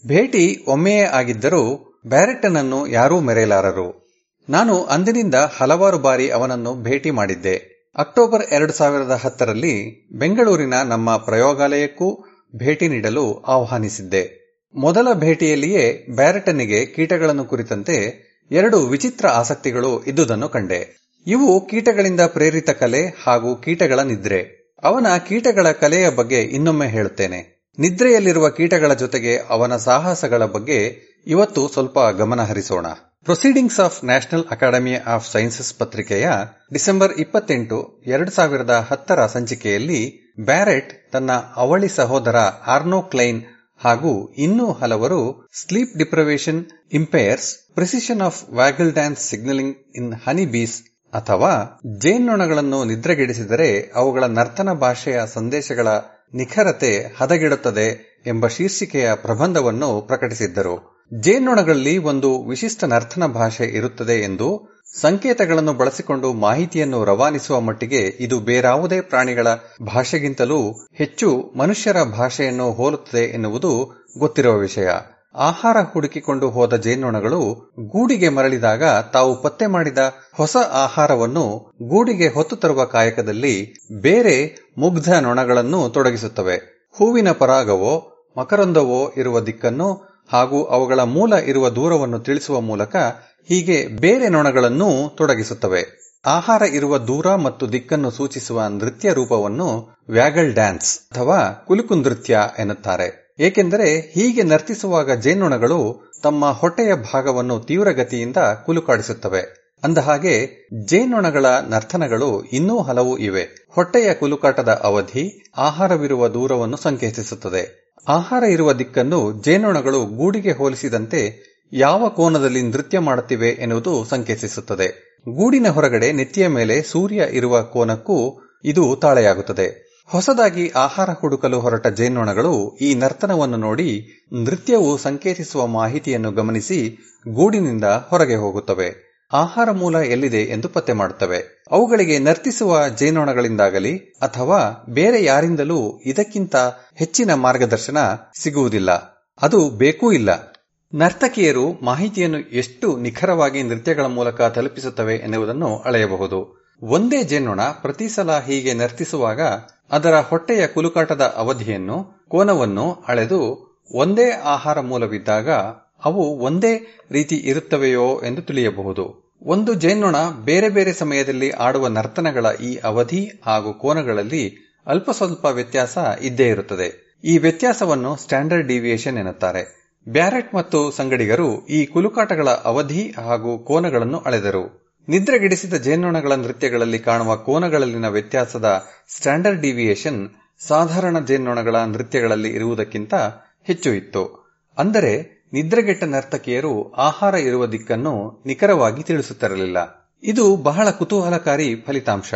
ಭೇಟಿ ಒಮ್ಮೆಯೇ ಆಗಿದ್ದರೂ ಬ್ಯಾರೆಟ್ಟನನ್ನು ಯಾರೂ ಮೆರೆಯಲಾರರು. ನಾನು ಅಂದಿನಿಂದ ಹಲವಾರು ಬಾರಿ ಅವನನ್ನು ಭೇಟಿ ಮಾಡಿದ್ದೆ. ಅಕ್ಟೋಬರ್ ಎರಡು ಸಾವಿರದ ಹತ್ತರಲ್ಲಿ ಬೆಂಗಳೂರಿನ ನಮ್ಮ ಪ್ರಯೋಗಾಲಯಕ್ಕೂ ಭೇಟಿ ನೀಡಲು ಆಹ್ವಾನಿಸಿದ್ದೆ. ಮೊದಲ ಭೇಟಿಯಲ್ಲಿಯೇ ಬ್ಯಾರೆಟನಿಗೆ ಕೀಟಗಳನ್ನು ಕುರಿತಂತೆ ಎರಡು ವಿಚಿತ್ರ ಆಸಕ್ತಿಗಳು ಇದ್ದುದನ್ನು ಕಂಡೆ. ಇವು ಕೀಟಗಳಿಂದ ಪ್ರೇರಿತ ಕಲೆ ಹಾಗೂ ಕೀಟಗಳ ನಿದ್ರೆ. ಅವನ ಕೀಟಗಳ ಕಲೆಯ ಬಗ್ಗೆ ಇನ್ನೊಮ್ಮೆ ಹೇಳುತ್ತೇನೆ. ನಿದ್ರೆಯಲ್ಲಿರುವ ಕೀಟಗಳ ಜೊತೆಗೆ ಅವನ ಸಾಹಸಗಳ ಬಗ್ಗೆ ಇವತ್ತು ಸ್ವಲ್ಪ ಗಮನ ಹರಿಸೋಣ. Proceedings of National Academy of Sciences ಪತ್ರಿಕೆಯ ಡಿಸೆಂಬರ್ ಇಪ್ಪತ್ತೆಂಟು, ಎರಡು ಸಾವಿರದ ಹತ್ತರ ಸಂಚಿಕೆಯಲ್ಲಿ ಬ್ಯಾರೆಟ್ ತನ್ನ ಅವಳಿ ಸಹೋದರ ಆರ್ನೋ ಕ್ಲೈನ್ ಹಾಗೂ ಇನ್ನೂ ಹಲವರು sleep deprivation impairs precision of waggle dance signalling in honey bees ಅಥವಾ ಜೇನ್ನೊಣಗಳನ್ನು ನಿದ್ರೆಗೆಡಿಸಿದರೆ ಅವುಗಳ ನರ್ತನ ಭಾಷೆಯ ಸಂದೇಶಗಳ ನಿಖರತೆ ಹದಗೆಡುತ್ತದೆ ಎಂಬ ಶೀರ್ಷಿಕೆಯ ಪ್ರಬಂಧವನ್ನು ಪ್ರಕಟಿಸಿದ್ದರು. ಜೇನ್ನೊಣಗಳಲ್ಲಿ ಒಂದು ವಿಶಿಷ್ಟ ನರ್ತನ ಭಾಷೆ ಇರುತ್ತದೆ ಎಂದು ಸಂಕೇತಗಳನ್ನು ಬಳಸಿಕೊಂಡು ಮಾಹಿತಿಯನ್ನು ರವಾನಿಸುವ ಮಟ್ಟಿಗೆ ಇದು ಬೇರಾವುದೇ ಪ್ರಾಣಿಗಳ ಭಾಷೆಗಿಂತಲೂ ಹೆಚ್ಚು ಮನುಷ್ಯರ ಭಾಷೆಯನ್ನು ಹೋಲುತ್ತದೆ ಎನ್ನುವುದು ಗೊತ್ತಿರುವ ವಿಷಯ. ಆಹಾರ ಹುಡುಕಿಕೊಂಡು ಹೋದ ಜೇನ್ನೊಣಗಳು ಗೂಡಿಗೆ ಮರಳಿದಾಗ ತಾವು ಪತ್ತೆ ಮಾಡಿದ ಹೊಸ ಆಹಾರವನ್ನು ಗೂಡಿಗೆ ಹೊತ್ತು ತರುವ ಕಾಯಕದಲ್ಲಿ ಬೇರೆ ಮುಗ್ಧ ನೊಣಗಳನ್ನು ತೊಡಗಿಸುತ್ತವೆ. ಹೂವಿನ ಪರಾಗವೋ, ಮಕರಂದವೋ ಇರುವ ದಿಕ್ಕನ್ನು ಹಾಗೂ ಅವುಗಳ ಮೂಲ ಇರುವ ದೂರವನ್ನು ತಿಳಿಸುವ ಮೂಲಕ ಹೀಗೆ ಬೇರೆ ನೊಣಗಳನ್ನು ತೊಡಗಿಸುತ್ತವೆ. ಆಹಾರ ಇರುವ ದೂರ ಮತ್ತು ದಿಕ್ಕನ್ನು ಸೂಚಿಸುವ ನೃತ್ಯ ರೂಪವನ್ನು ವ್ಯಾಗಲ್ ಡ್ಯಾನ್ಸ್ ಅಥವಾ ಕುಲುಕು ನೃತ್ಯ ಎನ್ನುತ್ತಾರೆ. ಏಕೆಂದರೆ ಹೀಗೆ ನರ್ತಿಸುವಾಗ ಜೇನುನೊಣಗಳು ತಮ್ಮ ಹೊಟ್ಟೆಯ ಭಾಗವನ್ನು ತೀವ್ರಗತಿಯಿಂದ ಕುಲುಕಾಡಿಸುತ್ತವೆ. ಅಂದಹಾಗೆ, ಜೇನುನೊಣಗಳ ನರ್ತನಗಳು ಇನ್ನೂ ಹಲವು ಇವೆ. ಹೊಟ್ಟೆಯ ಕುಲುಕಾಟದ ಅವಧಿ ಆಹಾರವಿರುವ ದೂರವನ್ನು ಸಂಕೇತಿಸುತ್ತದೆ. ಆಹಾರ ಇರುವ ದಿಕ್ಕನ್ನು ಜೇನುನೊಣಗಳು ಗೂಡಿಗೆ ಹೋಲಿಸಿದಂತೆ ಯಾವ ಕೋನದಲ್ಲಿ ನೃತ್ಯ ಮಾಡುತ್ತಿವೆ ಎನ್ನುವುದು ಸಂಕೇತಿಸುತ್ತದೆ. ಗೂಡಿನ ಹೊರಗಡೆ ನೆತ್ತಿಯ ಮೇಲೆ ಸೂರ್ಯ ಇರುವ ಕೋನಕ್ಕೂ ಇದು ತಾಳೆಯಾಗುತ್ತದೆ. ಹೊಸದಾಗಿ ಆಹಾರ ಹುಡುಕಲು ಹೊರಟ ಜೇನ್ನೊಣಗಳು ಈ ನರ್ತನವನ್ನು ನೋಡಿ ನೃತ್ಯವು ಸಂಕೇತಿಸುವ ಮಾಹಿತಿಯನ್ನು ಗಮನಿಸಿ ಗೂಡಿನಿಂದ ಹೊರಗೆ ಹೋಗುತ್ತವೆ. ಆಹಾರ ಮೂಲ ಎಲ್ಲಿದೆ ಎಂದು ಪತ್ತೆ ಮಾಡುತ್ತವೆ. ಅವುಗಳಿಗೆ ನರ್ತಿಸುವ ಜೇನೊಣಗಳಿಂದಾಗಲಿ ಅಥವಾ ಬೇರೆ ಯಾರಿಂದಲೂ ಇದಕ್ಕಿಂತ ಹೆಚ್ಚಿನ ಮಾರ್ಗದರ್ಶನ ಸಿಗುವುದಿಲ್ಲ. ಅದು ಬೇಕೂ ಇಲ್ಲ. ನರ್ತಕಿಯರು ಮಾಹಿತಿಯನ್ನು ಎಷ್ಟು ನಿಖರವಾಗಿ ನೃತ್ಯಗಳ ಮೂಲಕ ತಲುಪಿಸುತ್ತವೆ ಎನ್ನುವುದನ್ನು ಅಳೆಯಬಹುದು. ಒಂದೇ ಜೇನ್ನೊಣ ಪ್ರತಿ ಸಲ ಹೀಗೆ ನರ್ತಿಸುವಾಗ ಅದರ ಹೊಟ್ಟೆಯ ಕುಲುಕಾಟದ ಅವಧಿಯನ್ನು, ಕೋನವನ್ನು ಅಳೆದು ಒಂದೇ ಆಹಾರ ಮೂಲವಿದ್ದಾಗ ಅವು ಒಂದೇ ರೀತಿ ಇರುತ್ತವೆಯೋ ಎಂದು ತಿಳಿಯಬಹುದು. ಒಂದು ಜೇನ್ನೊಣ ಬೇರೆ ಬೇರೆ ಸಮಯದಲ್ಲಿ ಆಡುವ ನರ್ತನಗಳ ಈ ಅವಧಿ ಹಾಗೂ ಕೋನಗಳಲ್ಲಿ ಅಲ್ಪ ಸ್ವಲ್ಪ ವ್ಯತ್ಯಾಸ ಇದ್ದೇ ಇರುತ್ತದೆ. ಈ ವ್ಯತ್ಯಾಸವನ್ನು ಸ್ಟ್ಯಾಂಡರ್ಡ್ ಡಿವಿಯೇಷನ್ ಎನ್ನುತ್ತಾರೆ. ಬ್ಯಾರೆಟ್ ಮತ್ತು ಸಂಗಡಿಗರು ಈ ಕುಲುಕಾಟಗಳ ಅವಧಿ ಹಾಗೂ ಕೋನಗಳನ್ನು ಅಳೆದರು. ನಿದ್ರೆಗೆಡಿಸಿದ ಜೇನ್ನೊಣಗಳ ನೃತ್ಯಗಳಲ್ಲಿ ಕಾಣುವ ಕೋನಗಳಲ್ಲಿನ ವ್ಯತ್ಯಾಸದ ಸ್ಟ್ಯಾಂಡರ್ಡ್ ಡಿವಿಯೇಷನ್ ಸಾಧಾರಣ ಜೇನ್ನೊಣಗಳ ನೃತ್ಯಗಳಲ್ಲಿ ಇರುವುದಕ್ಕಿಂತ ಹೆಚ್ಚು ಇತ್ತು. ಅಂದರೆ, ನಿದ್ರೆಗೆಟ್ಟ ನರ್ತಕಿಯರು ಆಹಾರ ಇರುವ ದಿಕ್ಕನ್ನು ನಿಖರವಾಗಿ ತಿಳಿಸುತ್ತಿರಲಿಲ್ಲ. ಇದು ಬಹಳ ಕುತೂಹಲಕಾರಿ ಫಲಿತಾಂಶ.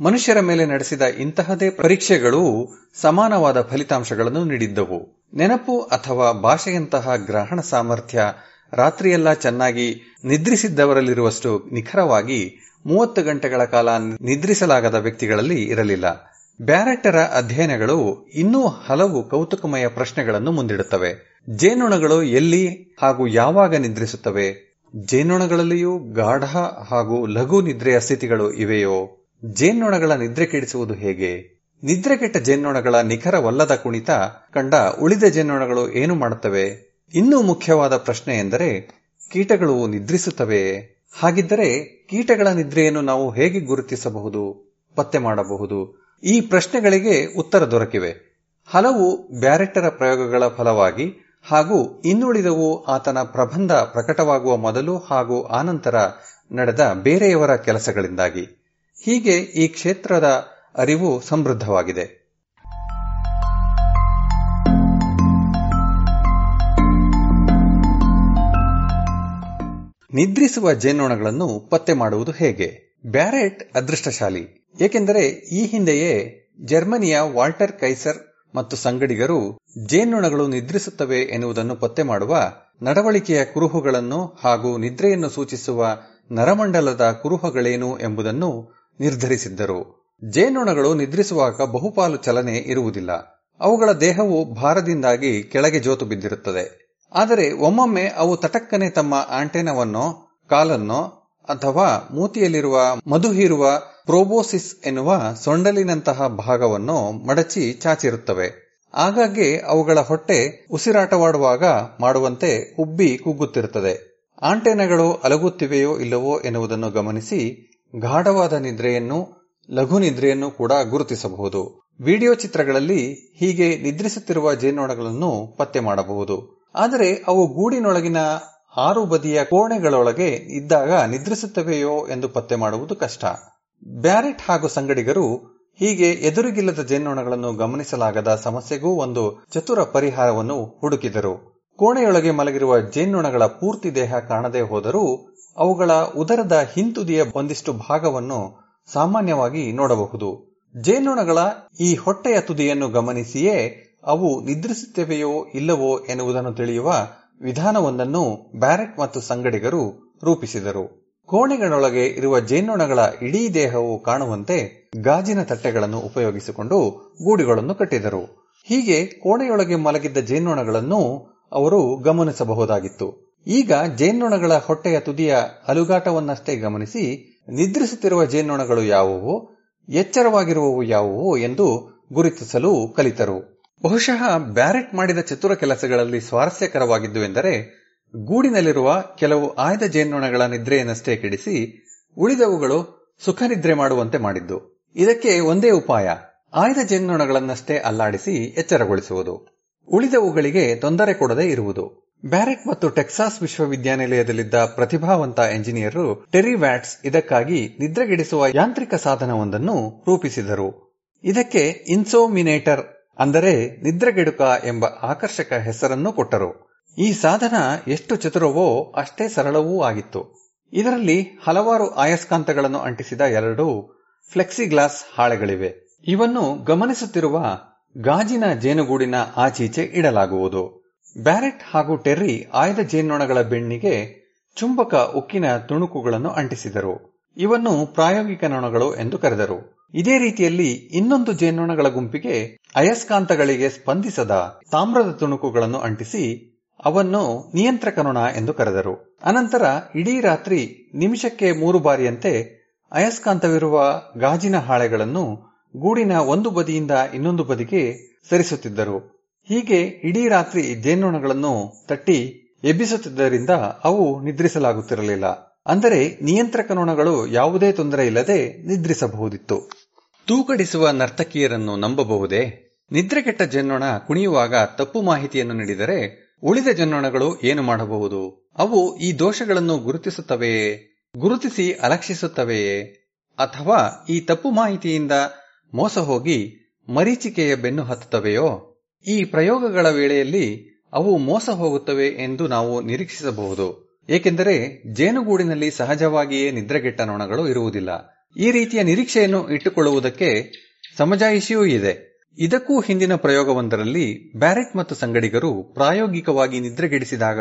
ಮನುಷ್ಯರ ಮೇಲೆ ನಡೆಸಿದ ಇಂತಹದೇ ಪರೀಕ್ಷೆಗಳು ಸಮಾನವಾದ ಫಲಿತಾಂಶಗಳನ್ನು ನೀಡಿದ್ದವು. ನೆನಪು ಅಥವಾ ಭಾಷೆಯಂತಹ ಗ್ರಹಣ ಸಾಮರ್ಥ್ಯ ರಾತ್ರಿಯೆಲ್ಲ ಚೆನ್ನಾಗಿ ನಿದ್ರಿಸಿದ್ದವರಲ್ಲಿರುವಷ್ಟು ನಿಖರವಾಗಿ ಮೂವತ್ತು ಗಂಟೆಗಳ ಕಾಲ ನಿದ್ರಿಸಲಾಗದ ವ್ಯಕ್ತಿಗಳಲ್ಲಿ ಇರಲಿಲ್ಲ. ಬ್ಯಾರೆಟ್ಟರ ಅಧ್ಯಯನಗಳು ಇನ್ನೂ ಹಲವು ಕೌತುಕಮಯ ಪ್ರಶ್ನೆಗಳನ್ನು ಮುಂದಿಡುತ್ತವೆ. ಜೇನುಣಗಳು ಎಲ್ಲಿ ಹಾಗೂ ಯಾವಾಗ ನಿದ್ರಿಸುತ್ತವೆ? ಜೇನುಣಗಳಲ್ಲಿಯೂ ಗಾಢ ಹಾಗೂ ಲಘು ನಿದ್ರೆಯ ಸ್ಥಿತಿಗಳು ಇವೆಯೋ? ಜೇನುಣಗಳ ನಿದ್ರೆ ಕೆಡಿಸುವುದು ಹೇಗೆ? ನಿದ್ರೆಗೆಟ್ಟ ಜೇನುಣಗಳ ನಿಖರವಲ್ಲದ ಕುಣಿತ ಕಂಡ ಉಳಿದ ಜೇನುಣಗಳು ಏನು ಮಾಡುತ್ತವೆ? ಇನ್ನೂ ಮುಖ್ಯವಾದ ಪ್ರಶ್ನೆ ಎಂದರೆ, ಕೀಟಗಳು ನಿದ್ರಿಸುತ್ತವೆ. ಹಾಗಿದ್ದರೆ, ಕೀಟಗಳ ನಿದ್ರೆಯನ್ನು ನಾವು ಹೇಗೆ ಗುರುತಿಸಬಹುದು, ಪತ್ತೆ ಮಾಡಬಹುದು? ಈ ಪ್ರಶ್ನೆಗಳಿಗೆ ಉತ್ತರ ದೊರಕಿವೆ. ಹಲವು ಬ್ಯಾರೆಟ್ಟರ ಪ್ರಯೋಗಗಳ ಫಲವಾಗಿ ಹಾಗೂ ಇನ್ನುಳಿದವು ಆತನ ಪ್ರಬಂಧ ಪ್ರಕಟವಾಗುವ ಮೊದಲು ಹಾಗೂ ಆನಂತರ ನಡೆದ ಬೇರೆಯವರ ಕೆಲಸಗಳಿಂದಾಗಿ. ಹೀಗೆ ಈ ಕ್ಷೇತ್ರದ ಅರಿವು ಸಮೃದ್ಧವಾಗಿದೆ. ನಿದ್ರಿಸುವ ಜೇನ್ನೊಣಗಳನ್ನು ಪತ್ತೆ ಮಾಡುವುದು ಹೇಗೆ? ಬ್ಯಾರೆಟ್ ಅದೃಷ್ಟಶಾಲಿ. ಏಕೆಂದರೆ ಈ ಹಿಂದೆಯೇ ಜರ್ಮನಿಯ ವಾಲ್ಟರ್ ಕೈಸರ್ ಮತ್ತು ಸಂಗಡಿಗರು ಜೇನುನೊಣಗಳು ನಿದ್ರಿಸುತ್ತವೆ ಎನ್ನುವುದನ್ನು ಪತ್ತೆ ಮಾಡುವ ನಡವಳಿಕೆಯ ಕುರುಹುಗಳನ್ನು ಹಾಗೂ ನಿದ್ರೆಯನ್ನು ಸೂಚಿಸುವ ನರಮಂಡಲದ ಕುರುಹುಗಳೇನು ಎಂಬುದನ್ನು ನಿರ್ಧರಿಸಿದ್ದರು. ಜೇನುನೊಣಗಳು ನಿದ್ರಿಸುವಾಗ ಬಹುಪಾಲು ಚಲನೆ ಇರುವುದಿಲ್ಲ. ಅವುಗಳ ದೇಹವು ಭಾರದಿಂದಾಗಿ ಕೆಳಗೆ ಜೋತು ಬಿದ್ದಿರುತ್ತದೆ. ಆದರೆ ಒಮ್ಮೊಮ್ಮೆ ಅವು ತಟಕ್ಕನೆ ತಮ್ಮ ಆಂಟೆನವನ್ನು, ಕಾಲನ್ನು ಅಥವಾ ಮೂತಿಯಲ್ಲಿರುವ ಮಧು ಹೀರುವ ಪ್ರೋಬೋಸಿಸ್ ಎನ್ನುವ ಸೊಂಡಲಿನಂತಹ ಭಾಗವನ್ನು ಮಡಚಿ ಚಾಚಿರುತ್ತವೆ. ಆಗಾಗ್ಗೆ ಅವುಗಳ ಹೊಟ್ಟೆ ಉಸಿರಾಟವಾಡುವಾಗ ಮಾಡುವಂತೆ ಉಬ್ಬಿ ಕುಗ್ಗುತ್ತಿರುತ್ತದೆ. ಆಂಟೆನಗಳು ಅಲಗುತ್ತಿವೆಯೋ ಇಲ್ಲವೋ ಎನ್ನುವುದನ್ನು ಗಮನಿಸಿ ಗಾಢವಾದ ನಿದ್ರೆಯನ್ನು ಲಘು ನಿದ್ರೆಯನ್ನು ಕೂಡ ಗುರುತಿಸಬಹುದು. ವಿಡಿಯೋ ಚಿತ್ರಗಳಲ್ಲಿ ಹೀಗೆ ನಿದ್ರಿಸುತ್ತಿರುವ ಜೇನುನೊಣಗಳನ್ನು ಪತ್ತೆ ಮಾಡಬಹುದು. ಆದರೆ ಅವು ಗೂಡಿನೊಳಗಿನ ಆರು ಬದಿಯ ಕೋಣೆಗಳೊಳಗೆ ಇದ್ದಾಗ ನಿದ್ರಿಸುತ್ತವೆಯೋ ಎಂದು ಪತ್ತೆ ಮಾಡುವುದು ಕಷ್ಟ. ಬ್ಯಾರೆಟ್ ಹಾಗೂ ಸಂಗಡಿಗರು ಹೀಗೆ ಎದುರಿಗಿಲ್ಲದ ಜೇನ್ನೊಣಗಳನ್ನು ಗಮನಿಸಲಾಗದ ಸಮಸ್ಯೆಗೂ ಒಂದು ಚತುರ ಪರಿಹಾರವನ್ನು ಹುಡುಕಿದರು. ಕೋಣೆಯೊಳಗೆ ಮಲಗಿರುವ ಜೇನ್ನೊಣಗಳ ಪೂರ್ತಿ ದೇಹ ಕಾಣದೇ ಹೋದರೂ ಅವುಗಳ ಉದರದ ಹಿಂತುದಿಯ ಒಂದಿಷ್ಟು ಭಾಗವನ್ನು ಸಾಮಾನ್ಯವಾಗಿ ನೋಡಬಹುದು. ಜೇನ್ನೊಣಗಳ ಈ ಹೊಟ್ಟೆಯ ತುದಿಯನ್ನು ಗಮನಿಸಿಯೇ ಅವು ನಿದ್ರಿಸುತ್ತವೆಯೋ ಇಲ್ಲವೋ ಎನ್ನುವುದನ್ನು ತಿಳಿಯುವ ವಿಧಾನವೊಂದನ್ನು ಬ್ಯಾರೆಟ್ ಮತ್ತು ಸಂಗಡಿಗರು ರೂಪಿಸಿದರು. ಕೋಣೆಗಳೊಳಗೆ ಇರುವ ಜೇನೊಣಗಳ ಇಡೀ ದೇಹವು ಕಾಣುವಂತೆ ಗಾಜಿನ ತಟ್ಟೆಗಳನ್ನು ಉಪಯೋಗಿಸಿಕೊಂಡು ಗೂಡುಗಳನ್ನು ಕಟ್ಟಿದರು. ಹೀಗೆ ಕೋಣೆಯೊಳಗೆ ಮಲಗಿದ್ದ ಜೇನೊಣಗಳನ್ನು ಅವರು ಗಮನಿಸಬಹುದಾಗಿತ್ತು. ಈಗ ಜೇನ್ನೊಣಗಳ ಹೊಟ್ಟೆಯ ತುದಿಯ ಅಲುಗಾಟವನ್ನಷ್ಟೇ ಗಮನಿಸಿ ನಿದ್ರಿಸುತ್ತಿರುವ ಜೇನ್ನೊಣಗಳು ಯಾವುವು, ಎಚ್ಚರವಾಗಿರುವವು ಯಾವುವು ಎಂದು ಗುರುತಿಸಲು ಕಲಿತರು. ಬಹುಶಃ ಬ್ಯಾರೆಟ್ ಮಾಡಿದ ಚತುರ ಕೆಲಸಗಳಲ್ಲಿ ಸ್ವಾರಸ್ಯಕರವಾಗಿದ್ದು ಎಂದರೆ, ಗೂಡಿನಲ್ಲಿರುವ ಕೆಲವು ಆಯ್ದ ಜೇನುನೊಣಗಳ ನಿದ್ರೆಯನ್ನಷ್ಟೇ ಕೆಡಿಸಿ, ಉಳಿದವುಗಳು ಸುಖ ನಿದ್ರೆ ಮಾಡುವಂತೆ ಮಾಡಿದ್ದು. ಇದಕ್ಕೆ ಒಂದೇ ಉಪಾಯ, ಆಯ್ದ ಜೇನುನೊಣಗಳನ್ನಷ್ಟೇ ಅಲ್ಲಾಡಿಸಿ ಎಚ್ಚರಗೊಳಿಸುವುದು. ಉಳಿದವುಗಳಿಗೆ ತೊಂದರೆ ಕೊಡದೇ ಇರುವುದು. ಬ್ಯಾರೆಟ್ ಮತ್ತು ಟೆಕ್ಸಾಸ್ ವಿಶ್ವವಿದ್ಯಾನಿಲಯದಲ್ಲಿದ್ದ ಪ್ರತಿಭಾವಂತ ಎಂಜಿನಿಯರು ಟೆರಿ ವ್ಯಾಟ್ಸ್ ಇದಕ್ಕಾಗಿ ನಿದ್ರೆಗೆಡಿಸುವ ಯಾಂತ್ರಿಕ ಸಾಧನವೊಂದನ್ನು ರೂಪಿಸಿದರು. ಇದಕ್ಕೆ ಇನ್ಸೋಮಿನೇಟರ್ ಅಂದರೆ ನಿದ್ರೆಗೆಡುಕ ಎಂಬ ಆಕರ್ಷಕ ಹೆಸರನ್ನು ಕೊಟ್ಟರು. ಈ ಸಾಧನ ಎಷ್ಟು ಚತುರವೋ ಅಷ್ಟೇ ಸರಳವೂ ಆಗಿತ್ತು. ಇದರಲ್ಲಿ ಹಲವಾರು ಆಯಸ್ಕಾಂತಗಳನ್ನು ಅಂಟಿಸಿದ ಎರಡು ಫ್ಲೆಕ್ಸಿಗ್ಲಾಸ್ ಹಾಳೆಗಳಿವೆ. ಇವನ್ನು ಗಮನಿಸುತ್ತಿರುವ ಗಾಜಿನ ಜೇನುಗೂಡಿನ ಆಚೀಚೆ ಇಡಲಾಗುವುದು. ಬ್ಯಾರೆಟ್ ಹಾಗೂ ಟೆರ್ರಿ ಆಯ್ದ ಜೇನ್ನೊಣಗಳ ಬೆಣ್ಣಿಗೆ ಚುಂಬಕ ಉಕ್ಕಿನ ತುಣುಕುಗಳನ್ನು ಅಂಟಿಸಿದರು. ಇವನ್ನು ಪ್ರಾಯೋಗಿಕ ನೊಣಗಳು ಎಂದು ಕರೆದರು. ಇದೇ ರೀತಿಯಲ್ಲಿ ಇನ್ನೊಂದು ಜೇನೊಣಗಳ ಗುಂಪಿಗೆ ಅಯಸ್ಕಾಂತಗಳಿಗೆ ಸ್ಪಂದಿಸದ ತಾಮ್ರದ ತುಣುಕುಗಳನ್ನು ಅಂಟಿಸಿ ಅವನ್ನು ನಿಯಂತ್ರಕ ನೊಣ ಎಂದು ಕರೆದರು. ಅನಂತರ ಇಡೀ ರಾತ್ರಿ ನಿಮಿಷಕ್ಕೆ ಮೂರು ಬಾರಿಯಂತೆ ಅಯಸ್ಕಾಂತವಿರುವ ಗಾಜಿನ ಹಾಳೆಗಳನ್ನು ಗೂಡಿನ ಒಂದು ಬದಿಯಿಂದ ಇನ್ನೊಂದು ಬದಿಗೆ ಸರಿಸುತ್ತಿದ್ದರು. ಹೀಗೆ ಇಡೀ ರಾತ್ರಿ ಜೇನ್ನೊಣಗಳನ್ನು ತಟ್ಟಿ ಎಬ್ಬಿಸುತ್ತಿದ್ದರಿಂದ ಅವು ನಿದ್ರಿಸಲಾಗುತ್ತಿರಲಿಲ್ಲ. ಅಂದರೆ ನಿಯಂತ್ರಕ ನೊಣಗಳು ಯಾವುದೇ ತೊಂದರೆ ಇಲ್ಲದೆ ನಿದ್ರಿಸಬಹುದಿತ್ತು. ತೂಕಡಿಸುವ ನರ್ತಕಿಯರನ್ನು ನಂಬಬಹುದೇ? ನಿದ್ರೆಗೆಟ್ಟ ಜನ್ನೊಣ ಕುಣಿಯುವಾಗ ತಪ್ಪು ಮಾಹಿತಿಯನ್ನು ನೀಡಿದರೆ ಉಳಿದ ಜನ್ನೊಣಗಳು ಏನು ಮಾಡಬಹುದು? ಅವು ಈ ದೋಷಗಳನ್ನು ಗುರುತಿಸುತ್ತವೆಯೇ? ಗುರುತಿಸಿ ಅಲಕ್ಷಿಸುತ್ತವೆಯೇ? ಅಥವಾ ಈ ತಪ್ಪು ಮಾಹಿತಿಯಿಂದ ಮೋಸ ಹೋಗಿ ಮರೀಚಿಕೆಯ ಬೆನ್ನು ಹತ್ತುತ್ತವೆಯೋ? ಈ ಪ್ರಯೋಗಗಳ ವೇಳೆಯಲ್ಲಿ ಅವು ಮೋಸ ಹೋಗುತ್ತವೆ ಎಂದು ನಾವು ನಿರೀಕ್ಷಿಸಬಹುದು. ಏಕೆಂದರೆ ಜೇನುಗೂಡಿನಲ್ಲಿ ಸಹಜವಾಗಿಯೇ ನಿದ್ರೆಗೆಟ್ಟ ನೊಣಗಳು ಇರುವುದಿಲ್ಲ. ಈ ರೀತಿಯ ನಿರೀಕ್ಷೆಯನ್ನು ಇಟ್ಟುಕೊಳ್ಳುವುದಕ್ಕೆ ಸಮಜಾಯಿಷಿಯೂ ಇದೆ. ಇದಕ್ಕೂ ಹಿಂದಿನ ಪ್ರಯೋಗವೊಂದರಲ್ಲಿ ಬ್ಯಾರೆಟ್ ಮತ್ತು ಸಂಗಡಿಗರು ಪ್ರಾಯೋಗಿಕವಾಗಿ ನಿದ್ರೆಗೆಡಿಸಿದಾಗ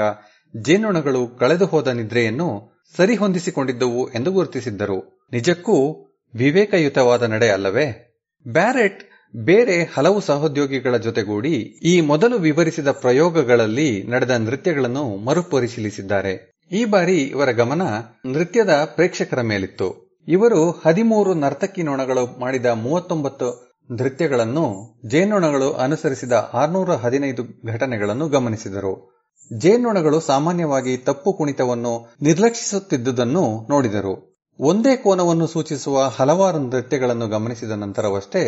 ಜೇನುನೊಣಗಳು ಕಳೆದುಹೋದ ನಿದ್ರೆಯನ್ನು ಸರಿಹೊಂದಿಸಿಕೊಂಡಿದ್ದವು ಎಂದು ಗುರುತಿಸಿದ್ದರು. ನಿಜಕ್ಕೂ ವಿವೇಕಯುತವಾದ ನಡೆ ಅಲ್ಲವೇ? ಬ್ಯಾರೆಟ್ ಬೇರೆ ಹಲವು ಸಹೋದ್ಯೋಗಿಗಳ ಜೊತೆಗೂಡಿ ಈ ಮೊದಲು ವಿವರಿಸಿದ ಪ್ರಯೋಗಗಳಲ್ಲಿ ನಡೆದ ನೃತ್ಯಗಳನ್ನು ಮರುಪರಿಶೀಲಿಸಿದ್ದಾರೆ. ಈ ಬಾರಿ ಇವರ ಗಮನ ನೃತ್ಯದ ಪ್ರೇಕ್ಷಕರ ಮೇಲಿತ್ತು. ಇವರು ಹದಿಮೂರು ನರ್ತಕಿ ನೊಣಗಳು ಮಾಡಿದ ಮೂವತ್ತೊಂಬತ್ತು ನೃತ್ಯಗಳನ್ನು ಜೇನೊಣಗಳು ಅನುಸರಿಸಿದ ಆರ್ನೂರ ಹದಿನೈದು ಘಟನೆಗಳನ್ನು ಗಮನಿಸಿದರು. ಜೇನ್ನೊಣಗಳು ಸಾಮಾನ್ಯವಾಗಿ ತಪ್ಪು ಕುಣಿತವನ್ನು ನಿರ್ಲಕ್ಷಿಸುತ್ತಿದ್ದುದನ್ನು ನೋಡಿದರು. ಒಂದೇ ಕೋನವನ್ನು ಸೂಚಿಸುವ ಹಲವಾರು ನೃತ್ಯಗಳನ್ನು ಗಮನಿಸಿದ ನಂತರವಷ್ಟೇ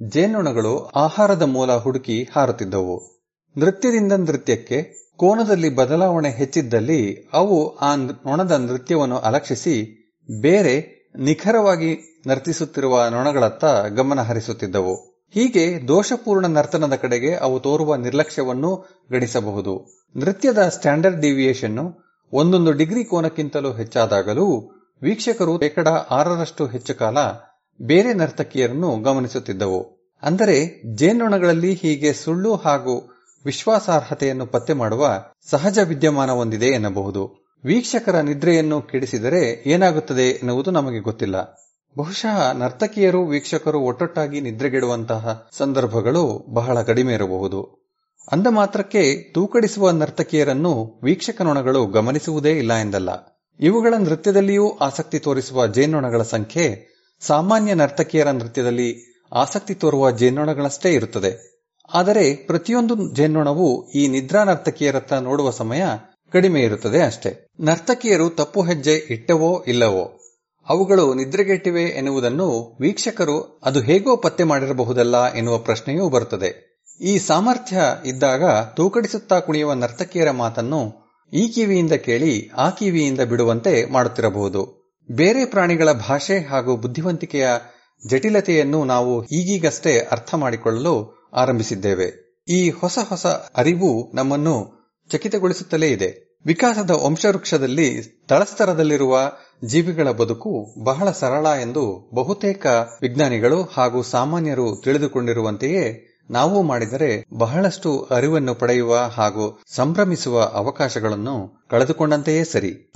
ಜೇನೊಣಗಳು ಆಹಾರದ ಮೂಲ ಹುಡುಕಿ ಹಾರುತ್ತಿದ್ದವು. ನೃತ್ಯದಿಂದ ನೃತ್ಯಕ್ಕೆ ಕೋನದಲ್ಲಿ ಬದಲಾವಣೆ ಹೆಚ್ಚಿದ್ದಲ್ಲಿ ಅವು ಆ ನೊಣದ ನೃತ್ಯವನ್ನು ಅಲಕ್ಷಿಸಿ ಬೇರೆ ನಿಖರವಾಗಿ ನರ್ತಿಸುತ್ತಿರುವ ನೊಣಗಳತ್ತ ಗಮನ ಹರಿಸುತ್ತಿದ್ದವು. ಹೀಗೆ ದೋಷಪೂರ್ಣ ನರ್ತನದ ಕಡೆಗೆ ಅವು ತೋರುವ ನಿರ್ಲಕ್ಷ್ಯವನ್ನು ಗಣಿಸಬಹುದು ನೃತ್ಯದ ಸ್ಟ್ಯಾಂಡರ್ಡ್ ಡಿವಿಯೇಷನ್ ಒಂದೊಂದು ಡಿಗ್ರಿ ಕೋನಕ್ಕಿಂತಲೂ ಹೆಚ್ಚಾದಾಗಲೂ ವೀಕ್ಷಕರು ಶೇಕಡ ಆರರಷ್ಟು ಹೆಚ್ಚು ಕಾಲ ಬೇರೆ ನರ್ತಕಿಯರನ್ನು ಗಮನಿಸುತ್ತಿದ್ದವು. ಅಂದರೆ ಜೇನ್ನೊಣಗಳಲ್ಲಿ ಹೀಗೆ ಸುಳ್ಳು ಹಾಗೂ ವಿಶ್ವಾಸಾರ್ಹತೆಯನ್ನು ಪತ್ತೆ ಮಾಡುವ ಸಹಜ ವಿದ್ಯಮಾನ ಹೊಂದಿದೆ ಎನ್ನಬಹುದು. ವೀಕ್ಷಕರ ನಿದ್ರೆಯನ್ನು ಕೆಡಿಸಿದರೆ ಏನಾಗುತ್ತದೆ ಎನ್ನುವುದು ನಮಗೆ ಗೊತ್ತಿಲ್ಲ. ಬಹುಶಃ ನರ್ತಕಿಯರು, ವೀಕ್ಷಕರು ಒಟ್ಟೊಟ್ಟಾಗಿ ನಿದ್ರೆಗೆಡುವಂತಹ ಸಂದರ್ಭಗಳು ಬಹಳ ಕಡಿಮೆ ಇರಬಹುದು. ಅಂದ ಮಾತ್ರಕ್ಕೆ ತೂಕಡಿಸುವ ನರ್ತಕಿಯರನ್ನು ವೀಕ್ಷಕನೊಣಗಳು ಗಮನಿಸುವುದೇ ಇಲ್ಲ ಎಂದಲ್ಲ. ಇವುಗಳ ನೃತ್ಯದಲ್ಲಿಯೂ ಆಸಕ್ತಿ ತೋರಿಸುವ ಜೇನೊಣಗಳ ಸಂಖ್ಯೆ ಸಾಮಾನ್ಯ ನರ್ತಕಿಯರ ನೃತ್ಯದಲ್ಲಿ ಆಸಕ್ತಿ ತೋರುವ ಜೇನ್ನೊಣಗಳಷ್ಟೇ ಇರುತ್ತದೆ. ಆದರೆ ಪ್ರತಿಯೊಂದು ಜೇನ್ನೊಣವು ಈ ನಿದ್ರಾ ನರ್ತಕಿಯರತ್ತ ನೋಡುವ ಸಮಯ ಕಡಿಮೆ ಇರುತ್ತದೆ ಅಷ್ಟೇ. ನರ್ತಕಿಯರು ತಪ್ಪು ಹೆಜ್ಜೆ ಇಟ್ಟವೋ ಇಲ್ಲವೋ, ಅವುಗಳು ನಿದ್ರೆಗೆಟ್ಟಿವೆ ಎನ್ನುವುದನ್ನು ವೀಕ್ಷಕರು ಅದು ಹೇಗೋ ಪತ್ತೆ ಮಾಡಿರಬಹುದಲ್ಲ ಎನ್ನುವ ಪ್ರಶ್ನೆಯೂ ಬರುತ್ತದೆ. ಈ ಸಾಮರ್ಥ್ಯ ಇದ್ದಾಗ ತೂಕಡಿಸುತ್ತಾ ಕುಣಿಯುವ ನರ್ತಕಿಯರ ಮಾತನ್ನು ಈ ಕಿವಿಯಿಂದ ಕೇಳಿ ಆ ಕಿವಿಯಿಂದ ಬಿಡುವಂತೆ ಮಾಡುತ್ತಿರಬಹುದು. ಬೇರೆ ಪ್ರಾಣಿಗಳ ಭಾಷೆ ಹಾಗೂ ಬುದ್ಧಿವಂತಿಕೆಯ ಜಟಿಲತೆಯನ್ನು ನಾವು ಈಗೀಗಷ್ಟೇ ಅರ್ಥ ಮಾಡಿಕೊಳ್ಳಲು ಆರಂಭಿಸಿದ್ದೇವೆ. ಈ ಹೊಸ ಹೊಸ ಅರಿವು ನಮ್ಮನ್ನು ಚಕಿತಗೊಳಿಸುತ್ತಲೇ ಇದೆ. ವಿಕಾಸದ ವಂಶವೃಕ್ಷದಲ್ಲಿ ತಳಸ್ತರದಲ್ಲಿರುವ ಜೀವಿಗಳ ಬದುಕು ಬಹಳ ಸರಳ ಎಂದು ಬಹುತೇಕ ವಿಜ್ಞಾನಿಗಳು ಹಾಗೂ ಸಾಮಾನ್ಯರು ತಿಳಿದುಕೊಂಡಿರುವಂತೆಯೇ ನಾವು ಮಾಡಿದರೆ ಬಹಳಷ್ಟು ಅರಿವನ್ನು ಪಡೆಯುವ ಹಾಗೂ ಸಂಭ್ರಮಿಸುವ ಅವಕಾಶಗಳನ್ನು ಕಳೆದುಕೊಂಡಂತೆಯೇ ಸರಿ.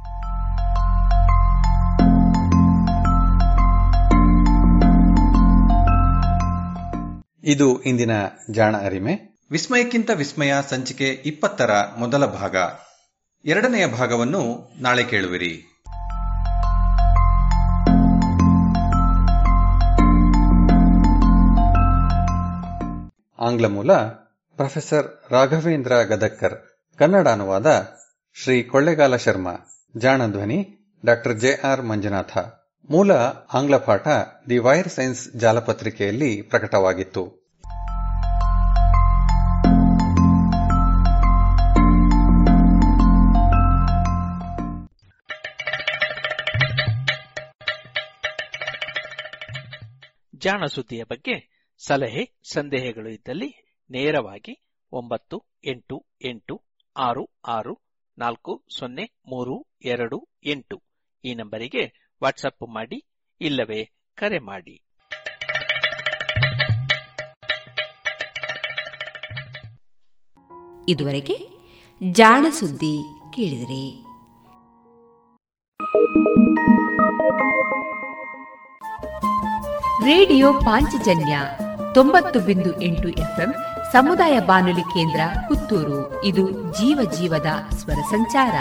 ಇದು ಇಂದಿನ ಜಾಣ ಅರಿಮೆ. ವಿಸ್ಮಯಕ್ಕಿಂತ ವಿಸ್ಮಯ ಸಂಚಿಕೆ ಇಪ್ಪತ್ತರ ಮೊದಲ ಭಾಗ. ಎರಡನೆಯ ಭಾಗವನ್ನು ನಾಳೆ ಕೇಳುವಿರಿ. ಆಂಗ್ಲ ಮೂಲ, ಪ್ರೊಫೆಸರ್ ರಾಘವೇಂದ್ರ ಗದಕ್ಕರ್ ಕನ್ನಡ ಅನುವಾದ ಶ್ರೀ ಕೊಳ್ಳೆಗಾಲ ಶರ್ಮಾ. ಜಾಣ ಧ್ವನಿ ಡಾಕ್ಟರ್ ಜೆ ಆರ್ ಮಂಜುನಾಥ. ಮೂಲ ಆಂಗ್ಲ ಪಾಠ ದಿ ವೈರ್ ಸೈನ್ಸ್ ಜಾಲಪತ್ರಿಕೆಯಲ್ಲಿ ಪ್ರಕಟವಾಗಿತ್ತು. ಜಾಣ ಸುದ್ದಿಯ ಬಗ್ಗೆ ಸಲಹೆ, ಸಂದೇಹಗಳು ಇದ್ದಲ್ಲಿ ನೇರವಾಗಿ ಒಂಬತ್ತು, ಎಂಟು ಎಂಟು, ಆರು ಆರು, ನಾಲ್ಕು, ಸೊನ್ನೆ, ಮೂರು, ಎರಡು, ಎಂಟು ಈ ನಂಬರಿಗೆ ವಾಟ್ಸಪ್ ಮಾಡಿ ಇಲ್ಲವೇ ಕರೆ ಮಾಡಿ. ಇದುವರೆಗೆ ಜಾಣ ಸುದ್ದಿ ಕೇಳಿದರೆ. ರೇಡಿಯೋ ಪಾಂಚಜನ್ಯ ತೊಂಬತ್ತು ಬಿಂದು ಎಂಟು ಎಫ್ಎಂ ಸಮುದಾಯ ಬಾನುಲಿ ಕೇಂದ್ರ ಪುತ್ತೂರು. ಇದು ಜೀವ ಜೀವದ ಸ್ವರ ಸಂಚಾರ.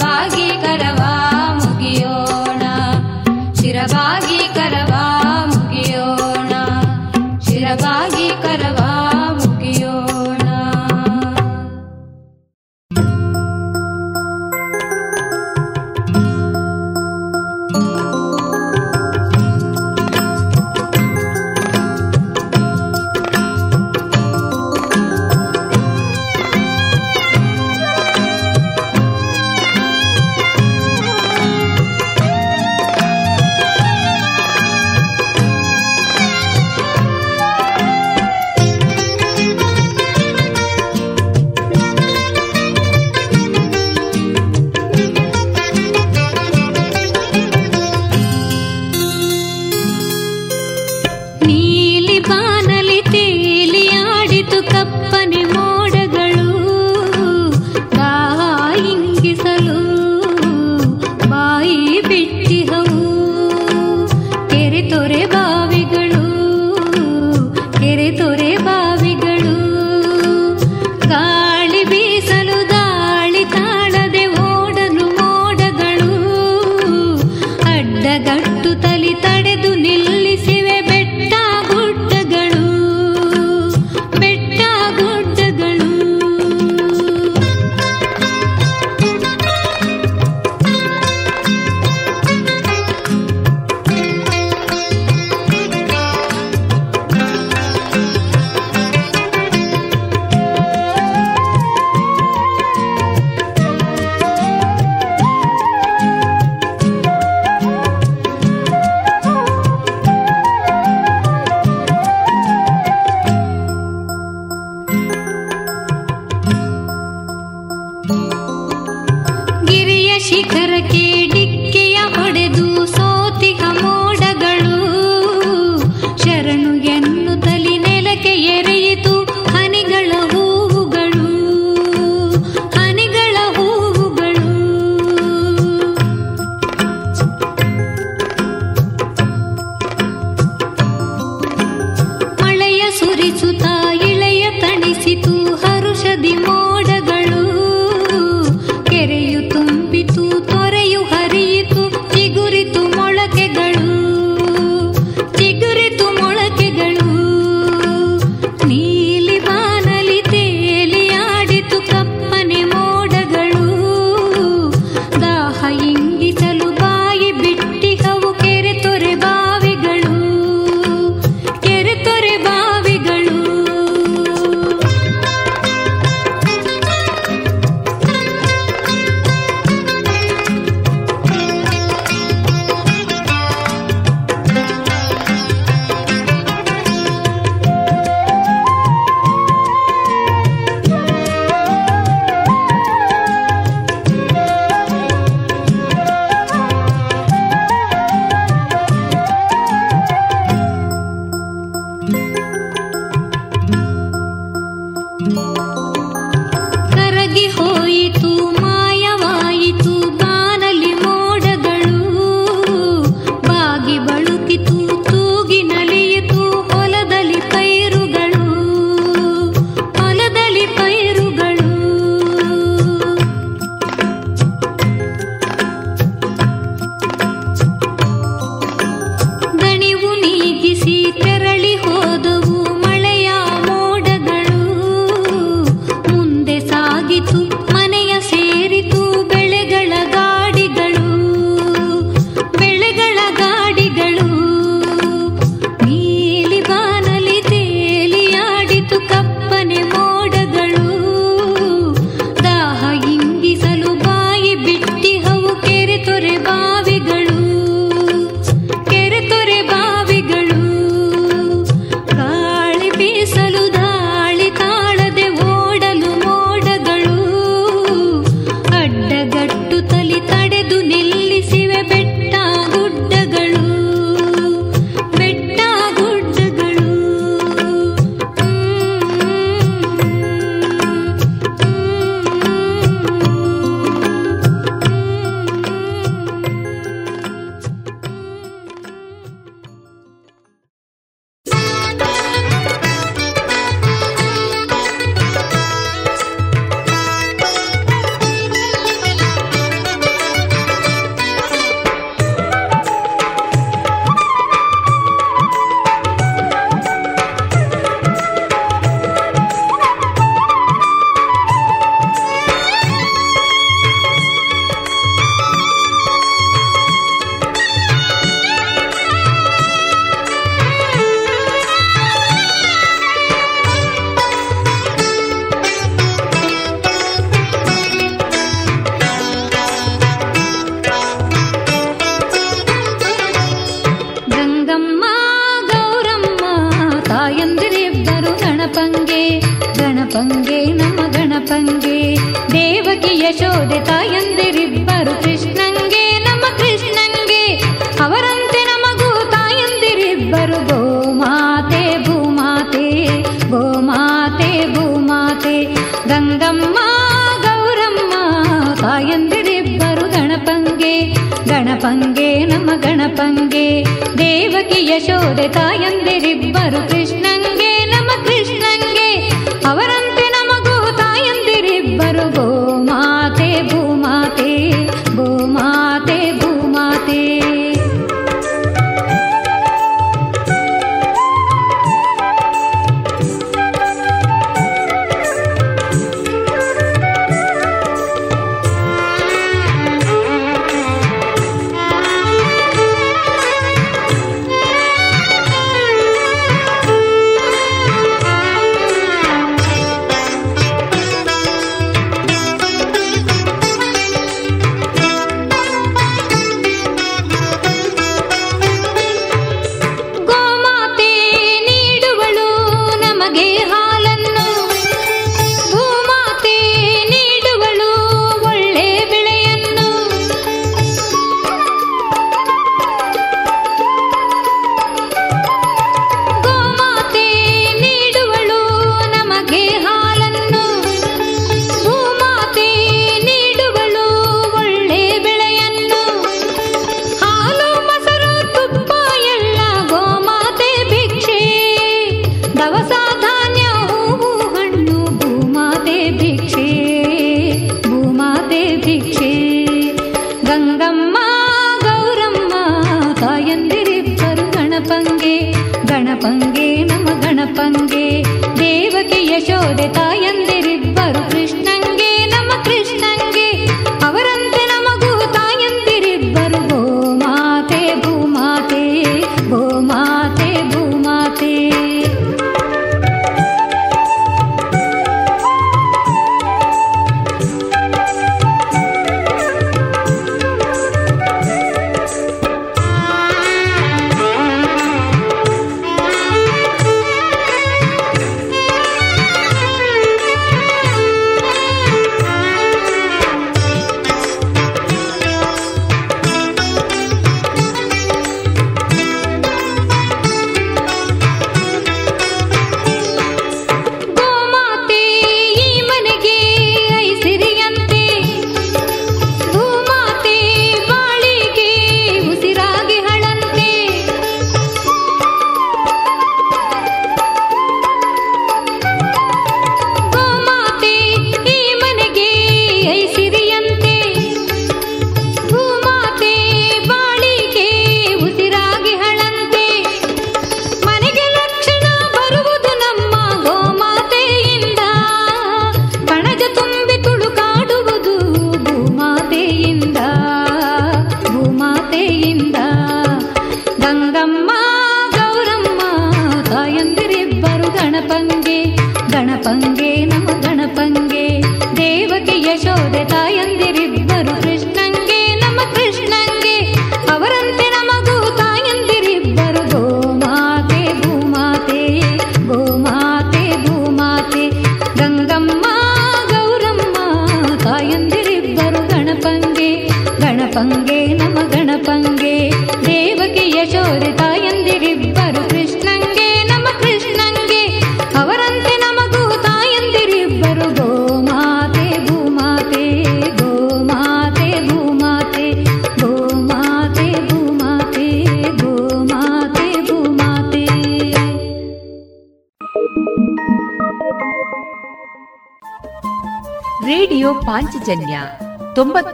वा